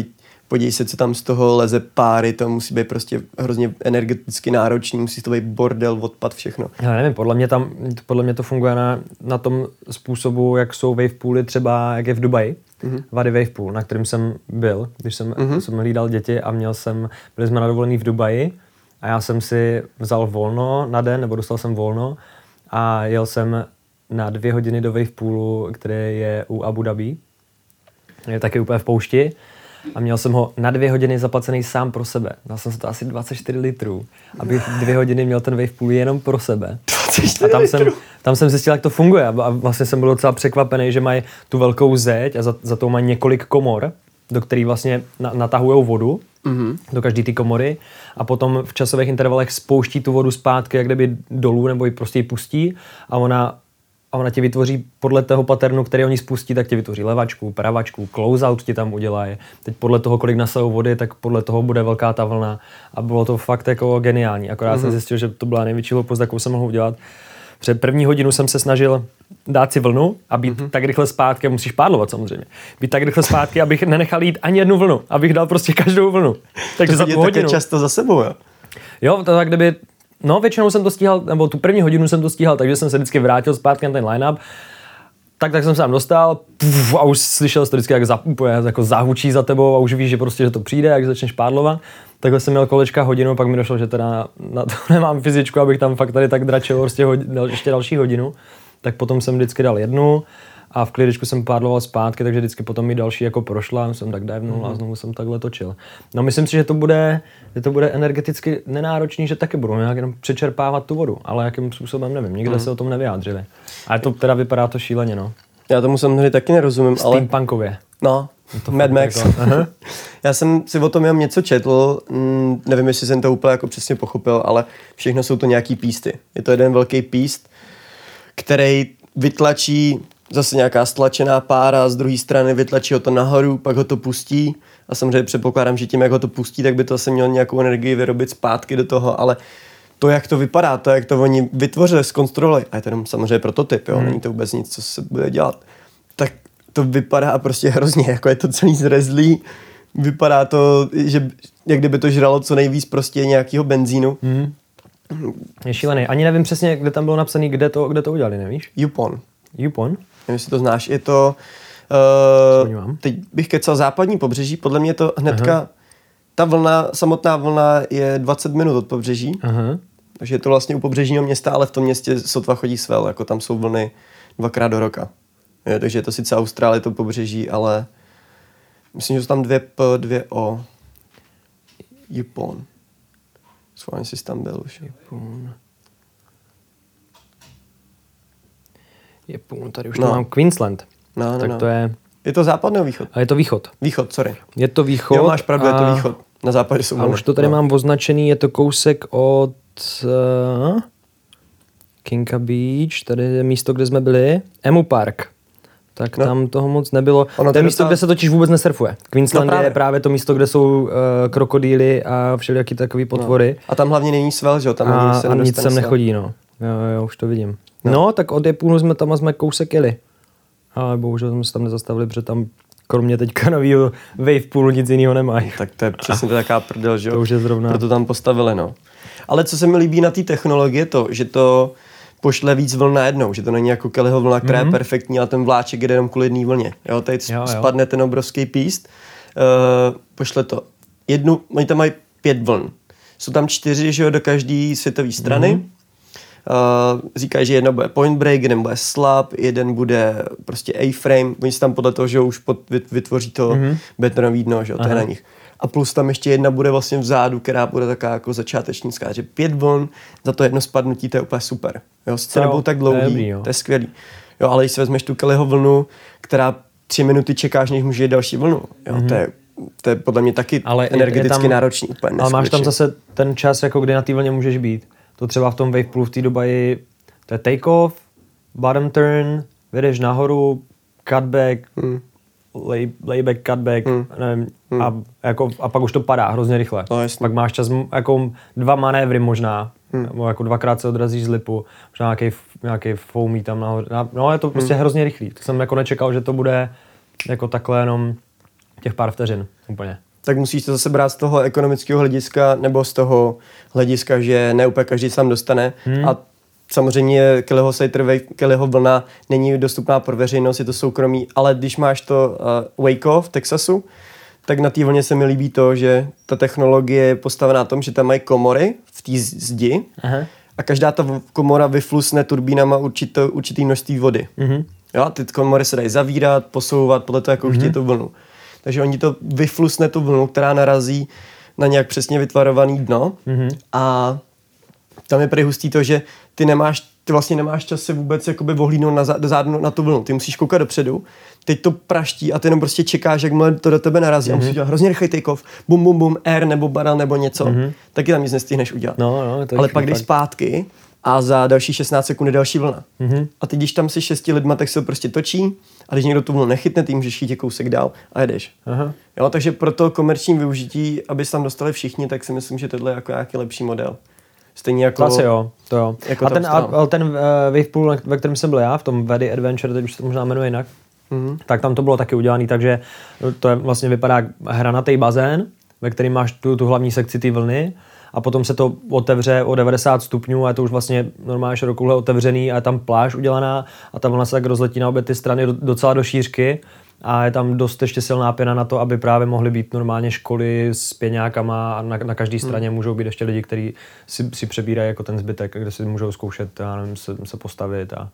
podívej se, co tam z toho leze páry, to musí být prostě hrozně energeticky náročný, musí to být bordel, odpad, všechno. Já nevím, podle mě, tam, podle mě to funguje na, na tom způsobu, jak jsou wavepooly třeba, jak je v Dubaji, mm-hmm. Vady Wavepool, na kterým jsem byl, když jsem, mm-hmm. jsem hlídal děti a měl jsem, byli jsme na dovolený v Dubaji a já jsem si vzal volno na den, nebo dostal jsem volno a jel jsem na dvě hodiny do Wavepoolu, který je u Abu Dhabi. Je taky úplně v poušti a měl jsem ho na dvě hodiny zaplacený sám pro sebe. Dal jsem si to asi 24 litrů, aby dvě hodiny měl ten wave pool jenom pro sebe. A tam jsem, tam jsem zjistil, jak to funguje. A vlastně jsem byl docela překvapený, že mají tu velkou zeď a za, za to mají několik komor, do kterých vlastně na, natahují vodu mm-hmm. do každé ty komory. A potom v časových intervalech spouští tu vodu zpátky, jak kdyby dolů, nebo ji prostě ji pustí. A ona a ona ti vytvoří podle toho paternu, který oni spustí, tak ti vytvoří levačku, pravačku, closeout ti tam udělají. Teď podle toho, kolik nasajou vody, tak podle toho bude velká ta vlna. A bylo to fakt jako geniální. Akorát mm-hmm. jsem mhm. zjistil, že to byla největší hloupost, jakou jsem mohl udělat. Před první hodinu jsem se snažil dát si vlnu a být mm-hmm. tak rychle zpátky, musíš pádlovat samozřejmě, být tak rychle zpátky, abych nenechal jít ani jednu vlnu, abych dal prostě každou vlnu. Takže to za tu hodinu. často za sebou, jo? Jo, to tak, kdyby No, většinou jsem to stíhal, nebo tu první hodinu jsem to stíhal, takže jsem se vždycky vrátil zpátky na ten line-up. Tak, tak jsem se tam dostal puf, a už slyšel jsi to vždycky, jak, za, jako zahučí za tebou a už víš, že prostě, že to přijde, jak začneš pádlovat. Takhle jsem měl kolečka hodinu, pak mi došlo, že teda na to nemám fyzičku, abych tam fakt tady tak dračil prostě hodin, ještě další hodinu. Tak potom jsem vždycky dal jednu, a v klidičku jsem pádloval zpátky, takže vždycky potom mi další jako prošla, jsem tak divnul mm-hmm. a znovu jsem takhle točil. No myslím si, že to bude, že to bude energeticky nenáročný, že taky budou nějak jenom přečerpávat tu vodu, ale jakým způsobem nevím, nikde mm. se o tom nevyjádřili. Ale to teda vypadá to šíleně, no. Já tomu samozřejmě taky nerozumím, ale... Steampunkově. No, to Mad Max. Jako, Já jsem si o tom jenom něco četl, mm, nevím, jestli jsem to úplně jako přesně pochopil, ale všechno jsou to nějaký písty. Je to jeden velký píst, který vytlačí zase nějaká stlačená pára, z druhé strany vytlačí ho to nahoru, pak ho to pustí a samozřejmě předpokládám, že tím, jak ho to pustí, tak by to asi mělo nějakou energii vyrobit zpátky do toho, ale to, jak to vypadá, to, jak to oni vytvořili, zkonstruovali, a je to jenom samozřejmě prototyp, jo, Hmm. není to vůbec nic, co se bude dělat, tak to vypadá prostě hrozně, jako je to celý zrezlý, vypadá to, že jak kdyby to žralo co nejvíc prostě nějakého benzínu. Hmm. Je šílený. Ani nevím přesně, kde tam bylo napsané, kde to, kde to udělali, nevíš? Yupon, Yupon? Nevím, jestli to znáš, je to, uh, teď bych kecal západní pobřeží, podle mě to hnedka, Aha. ta vlna, samotná vlna je 20 minut od pobřeží, Aha. takže je to vlastně u pobřežního města, ale v tom městě sotva chodí svel, jako tam jsou vlny dvakrát do roka. Je, takže je to sice Austrálie, to pobřeží, ale myslím, že jsou tam dvě P, dvě O. Yupon. Schválně jsi tam byl už. Yupon. Yupon, tady už No. to mám Queensland. No, no, tak no. to je, Je to západ nebo východ? a je to východ. Východ, sorry. Je to východ. Jo, máš pravdu, je to a- východ. Na západě jsou A už to tady no. mám označený, je to kousek od uh, Kinka Beach, tady je místo, kde jsme byli, Emu Park. Tak No. no. tam toho moc nebylo. Ono to je to místo, docela- kde se totiž vůbec nesurfuje. Queensland No právě. je právě to místo, kde jsou uh, krokodýly a všelijaký takový potvory. A tam hlavně není svel, že jo? Tam a, se a nic sem nechodí, no. Jo, jo, už to vidím. No. No, tak od Japonu jsme tam a jsme kousek jeli. Ale bohužel jsme se tam nezastavili, protože tam kromě teďka novýho wave poolu nic jiného nemají. Tak to je přesně to taká prdel, že jo? To už je zrovna- Proto tam postavili, no. Ale co se mi líbí na té technologii, je to, že to pošle víc vln najednou, že to není jako Kellyho vlna, která mm-hmm. je perfektní, ale ten vláček jede jenom kvůli jedné vlně. Jo, tady Jo, jo. spadne ten obrovský píst, uh, pošle to. Jednu, oni tam mají pět vln. Jsou tam čtyři, že jo, do každé světové strany. Mm-hmm. Uh, říkají, že jedna bude point break, jeden bude slab, jeden bude prostě A-frame. Oni si tam podle toho, že už pod, vyt- vytvoří to mm-hmm. betonový dno, že jo, to je na nich. A plus tam ještě jedna bude vlastně vzadu, která bude taková jako začátečnická, že pět vln za to jedno spadnutí, to je úplně super. Jo, sice jo, nebudou tak to je dlouhý, dobrý, jo. to je skvělý. Jo, ale když si vezmeš tu Kellyho vlnu, která tři minuty čekáš, než může jít další vlnu, jo, mm-hmm. to, je, to je podle mě taky Ale energeticky tam- náročný, úplně Ale máš tam zase ten čas, jako kdy na té vlně můžeš být. To třeba v tom wavepoolu v té Dubaji, to je take-off, bottom turn, vyjdeš nahoru, cutback, Hmm. lay, layback, cutback, Hmm. nevím, a, jako, a pak už to padá hrozně rychle. No, pak máš čas, jako dva manévry možná, Hmm. nebo jako dvakrát se odrazíš z lipu, možná nějaký, nějaký foamí tam nahoře. Na- No je to Hmm. prostě hrozně rychlý. To jsem jako nečekal, že to bude jako takhle jenom těch pár vteřin úplně. Tak musíš to zase brát z toho ekonomického hlediska nebo z toho hlediska, že ne úplně každý tam dostane. Hmm. A samozřejmě Kellyho Wave, Kellyho vlna není dostupná pro veřejnost, je to soukromí, ale když máš to uh, Waco v Texasu, tak na té vlně se mi líbí to, že ta technologie je postavená na tom, že tam mají komory v té zdi Aha. a každá ta komora vyflusne turbínama určité, určitý množství vody. Mhm. Jo, ty komory se dají zavírat, posouvat podle toho, jakou mm-hmm. chtějí tu vlnu. Takže oni to vyflusne tu vlnu, která narazí na nějak přesně vytvarovaný dno mm-hmm. a tam je prý hustý to, že ty nemáš, ty vlastně nemáš čas se vůbec jakoby vohlídnout na, zá- na tu vlnu. Ty musíš koukat dopředu, teď to praští a ty jenom prostě čekáš, jak to do tebe narazí mm-hmm. a musíš dělat hrozně rychlý take-off, bum, bum, bum, air nebo barrel nebo něco, mm-hmm. taky tam nic nestihneš udělat. No, no, to Ale pak jdeš zpátky a za další 16 sekund je další vlna. Mhm. Mm-hmm. A ty, když tam jsi šesti lidma, tak se to prostě točí a když někdo tu vlnu nechytne, ty můžeš jít kousek dál a jedeš. Aha. Jo, takže pro to komerční využití, aby se tam dostali všichni, tak si myslím, že tohle je jako nějaký lepší model. Stejně jako... Asi jo, to jo. Jako a ten, a, ten uh, Wavepool, ve kterém jsem byl já, v tom Vedy Adventure, teď už se to možná jmenuje jinak, Mhm. tak tam to bylo taky udělané, takže to je vlastně vypadá hranatý bazén, ve kterém máš tu, tu hlavní sekci ty vlny a potom se to otevře o 90 stupňů a je to už vlastně normálně širokouhle otevřený a je tam pláž udělaná a ta vlna se tak rozletí na obě ty strany do- docela do šířky a je tam dost ještě silná pěna na to, aby právě mohly být normálně školy s pěňákama a na, na každé straně hmm. můžou být ještě lidi, kteří si, si přebírají jako ten zbytek, kde si můžou zkoušet, já nevím, se, se postavit a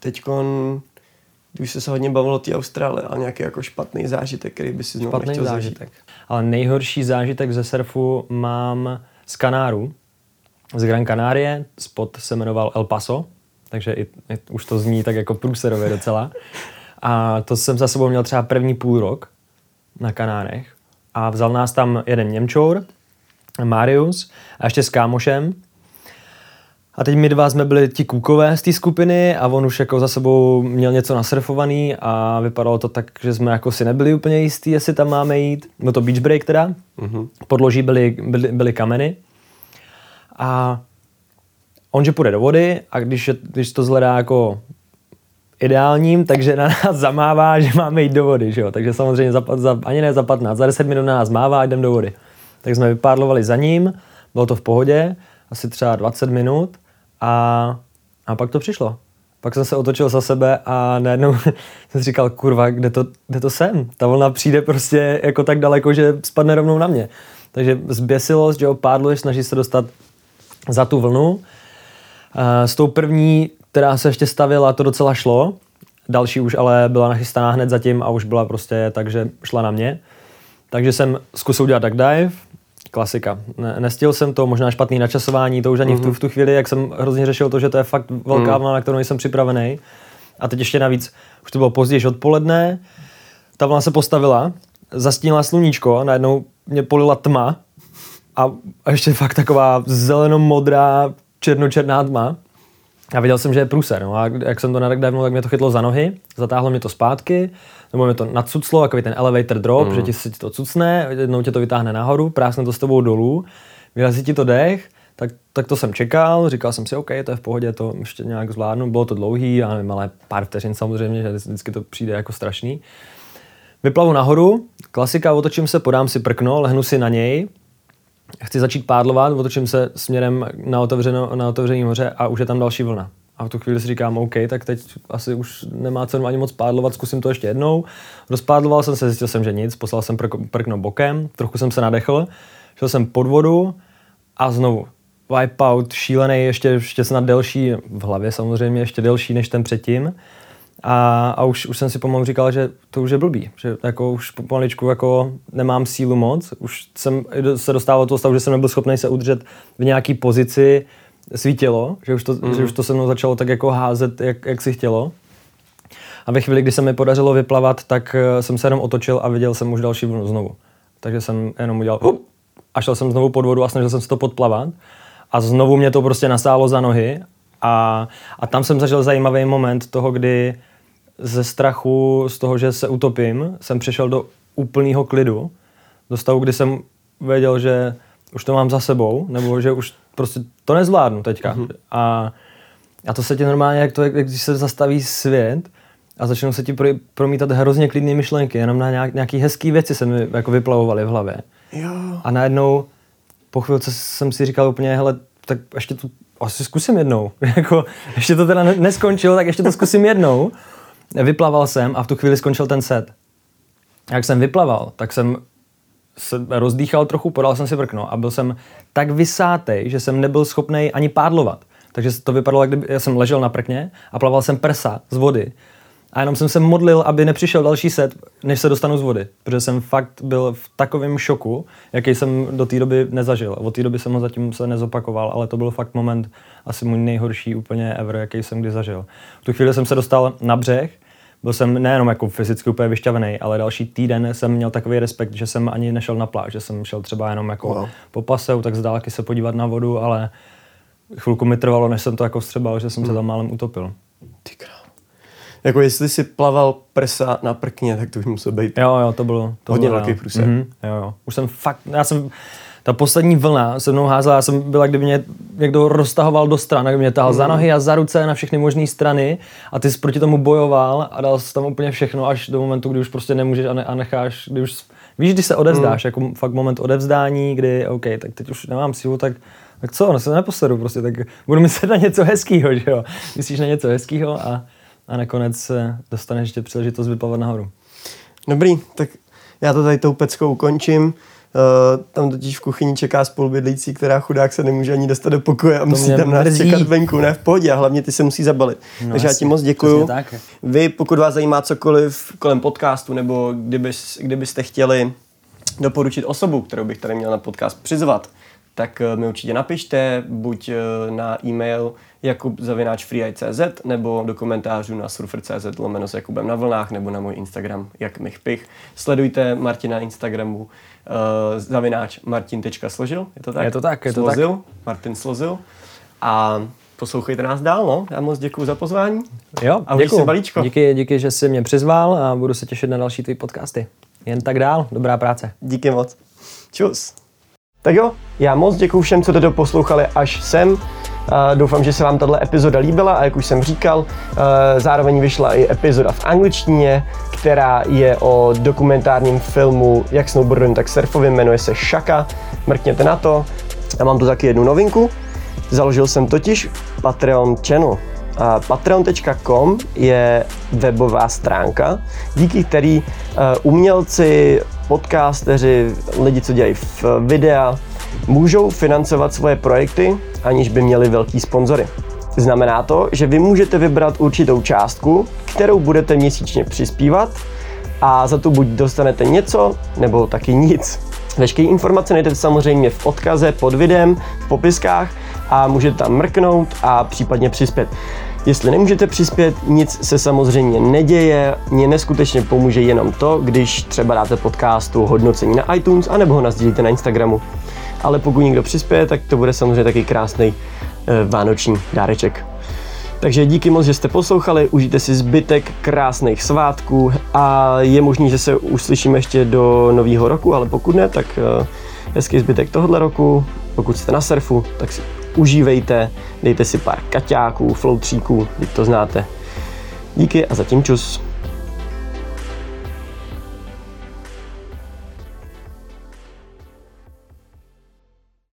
Teď už se hodně bavilo o té Austrálie a nějaký jako špatný zážitek, který by si znovu špatný zážitek. zažít. Ale nejhorší zážitek ze surfu mám z Kanáru, z Gran Canarie, spot se jmenoval El Paso, takže i, i, už to zní tak jako průserově docela. A to jsem za sebou měl třeba první půl rok na Kanárech. A vzal nás tam jeden Němčour, Marius, a ještě s kámošem. A teď my dva jsme byli ti kůkové z té skupiny a on už jako za sebou měl něco nasurfovaný a vypadalo to tak, že jsme jako si nebyli úplně jistí, jestli tam máme jít. Byl to beach break teda. Mm-hmm. Podloží byly, byly, byly kameny. A on, že půjde do vody a když, je, když to zhledá jako ideálním, takže na nás zamává, že máme jít do vody, že jo? takže samozřejmě za, za, ani ne za 15, za 10 minut na nás mává a jdem do vody. Tak jsme vypádlovali za ním, bylo to v pohodě, asi třeba 20 minut a, a pak to přišlo. Pak jsem se otočil za sebe a najednou jsem si říkal, kurva, kde to, kde to jsem? Ta vlna přijde prostě jako tak daleko, že spadne rovnou na mě. Takže zběsilost, že opádluješ, snaží se dostat za tu vlnu. S tou první, která se ještě stavila, to docela šlo. Další už ale byla nachystaná hned zatím a už byla prostě tak, že šla na mě. Takže jsem zkusil udělat duck dive, klasika. Ne, nestihl jsem to, možná špatný načasování, to už ani mm-hmm. v, tu, mhm. v tu chvíli, jak jsem hrozně řešil to, že to je fakt velká mm. vlna, na kterou jsem připravený. A teď ještě navíc, už to bylo později odpoledne, ta vlna se postavila, zastínila sluníčko, najednou mě polila tma a, a ještě fakt taková zeleno-modrá, černočerná tma. A viděl jsem, že je průser. No a jak jsem to nadekdávnul, tak mě to chytlo za nohy, zatáhlo mě to zpátky, nebo mě to nadsuclo, takový ten elevator drop, mm. že ti se ti to cucne, jednou tě to vytáhne nahoru, prásne to s tebou dolů, vyrazí ti to dech, tak, tak to jsem čekal, říkal jsem si, OK, to je v pohodě, to ještě nějak zvládnu, bylo to dlouhý, já nevím, ale pár vteřin samozřejmě, že vždycky to přijde jako strašný. Vyplavu nahoru, klasika, otočím se, podám si prkno, lehnu si na něj, chci začít pádlovat, otočím se směrem na, otevřeno, na otevřený moře a už je tam další vlna. A v tu chvíli si říkám, OK, tak teď asi už nemá cenu ani moc pádlovat, zkusím to ještě jednou. Rozpádloval jsem se, zjistil jsem, že nic, poslal jsem prkno bokem, trochu jsem se nadechl, šel jsem pod vodu a znovu wipeout šílený, ještě, ještě snad delší, v hlavě samozřejmě, ještě delší než ten předtím. A, a už, už jsem si pomalu říkal, že to už je blbý, že jako už pomaličku jako nemám sílu moc, už jsem se dostával do toho stavu, že jsem nebyl schopný se udržet v nějaký pozici svítilo, že už to, mm. že už to se mnou začalo tak jako házet, jak, jak si chtělo. A ve chvíli, kdy se mi podařilo vyplavat, tak eh, jsem se jenom otočil a viděl jsem už další vlnu znovu. Takže jsem jenom udělal hup, a šel jsem znovu pod vodu a snažil jsem se to podplavat. A znovu mě to prostě nasálo za nohy a, a tam jsem zažil zajímavý moment toho, kdy ze strachu z toho, že se utopím, jsem přešel do úplného klidu, do stavu, kdy jsem věděl, že už to mám za sebou, nebo že už prostě to nezvládnu teďka. Mm-hmm. A, a to se ti normálně, jak to, jak když se zastaví svět a začnou se ti pro, promítat hrozně klidné myšlenky, jenom na nějak, nějaký hezký věci se mi jako vyplavovaly v hlavě. Jo. A najednou po chvilce jsem si říkal úplně, hele, tak ještě to asi zkusím jednou. jako, ještě to teda neskončilo, tak ještě to zkusím jednou. Vyplaval jsem a v tu chvíli skončil ten set. Jak jsem vyplaval, tak jsem se rozdýchal trochu, podal jsem si vrkno a byl jsem tak vysátej, že jsem nebyl schopný ani pádlovat. Takže to vypadalo, jak kdyby já jsem ležel na prkně a plaval jsem prsa z vody. A jenom jsem se modlil, aby nepřišel další set, než se dostanu z vody. Protože jsem fakt byl v takovém šoku, jaký jsem do té doby nezažil. Od té doby jsem ho zatím se nezopakoval, ale to byl fakt moment asi můj nejhorší úplně ever, jaký jsem kdy zažil. V tu chvíli jsem se dostal na břeh, byl jsem nejenom jako fyzicky úplně vyšťavený, ale další týden jsem měl takový respekt, že jsem ani nešel na pláž, že jsem šel třeba jenom jako wow. po paseu, tak z dálky se podívat na vodu, ale chvilku mi trvalo, než jsem to jako vstřebal, že jsem hmm. se tam málem utopil. Ty král. Jako jestli si plaval prsa na prkně, tak to už muselo být. Jo, jo, to bylo. To hodně velký průser. Mm-hmm, jo, jo. Už jsem fakt, já jsem, ta poslední vlna se mnou házela, já jsem byla, kdyby mě někdo roztahoval do stran, kdyby mě tahal mm. za nohy a za ruce na všechny možné strany a ty jsi proti tomu bojoval a dal jsi tam úplně všechno až do momentu, kdy už prostě nemůžeš a, ne, a necháš, kdy už, víš, když se odevzdáš, mm. jako fakt moment odevzdání, kdy, OK, tak teď už nemám sílu, tak tak co, no se neposedu prostě, tak budu myslet na něco hezkého, že jo. Myslíš na něco hezkého a, a nakonec dostaneš ještě příležitost vyplavat nahoru. Dobrý, tak já to tady tou peckou ukončím. Uh, tam totiž v kuchyni čeká spolubydlící, která chudák se nemůže ani dostat do pokoje a musí tam nás čekat venku, ne v pohodě a hlavně ty se musí zabalit. No, Takže jasně, já ti moc děkuju. Vy, pokud vás zajímá cokoliv kolem podcastu nebo kdybys, kdybyste chtěli doporučit osobu, kterou bych tady měl na podcast přizvat, tak eh, mi určitě napište, buď eh, na e-mail jakubzavináčfreeeye.cz nebo do komentářů na surfer.cz lomeno s Jakubem na vlnách nebo na můj Instagram jak Pich. Sledujte Martina na Instagramu uh, zavináč martin.složil, je to tak? Je to tak, je to slozil, tak. Martin Slozil. A poslouchejte nás dál, no. Já moc děkuji za pozvání. Jo, a děkuji. balíčko. Díky, díky, že jsi mě přizval a budu se těšit na další tvý podcasty. Jen tak dál, dobrá práce. Díky moc. Čus. Tak jo, já moc děkuji všem, co to doposlouchali až sem. Doufám, že se vám tato epizoda líbila a jak už jsem říkal, zároveň vyšla i epizoda v angličtině, která je o dokumentárním filmu jak snowboardovým, tak surfovým, jmenuje se Shaka. Mrkněte na to. A mám tu taky jednu novinku. Založil jsem totiž Patreon channel. Patreon.com je webová stránka, díky který umělci, podcasteři, lidi, co dělají v videa, můžou financovat svoje projekty, aniž by měli velký sponzory. Znamená to, že vy můžete vybrat určitou částku, kterou budete měsíčně přispívat a za to buď dostanete něco, nebo taky nic. Veškeré informace najdete samozřejmě v odkaze pod videem, v popiskách a můžete tam mrknout a případně přispět. Jestli nemůžete přispět, nic se samozřejmě neděje, mě neskutečně pomůže jenom to, když třeba dáte podcastu hodnocení na iTunes anebo ho nazdílíte na Instagramu. Ale pokud někdo přispěje, tak to bude samozřejmě taky krásný e, vánoční dáreček. Takže díky moc, že jste poslouchali, užijte si zbytek krásných svátků a je možný, že se uslyšíme ještě do nového roku, ale pokud ne, tak e, hezký zbytek tohohle roku. Pokud jste na surfu, tak si užívejte, dejte si pár kaťáků, floutříků, teď to znáte. Díky a zatím čus.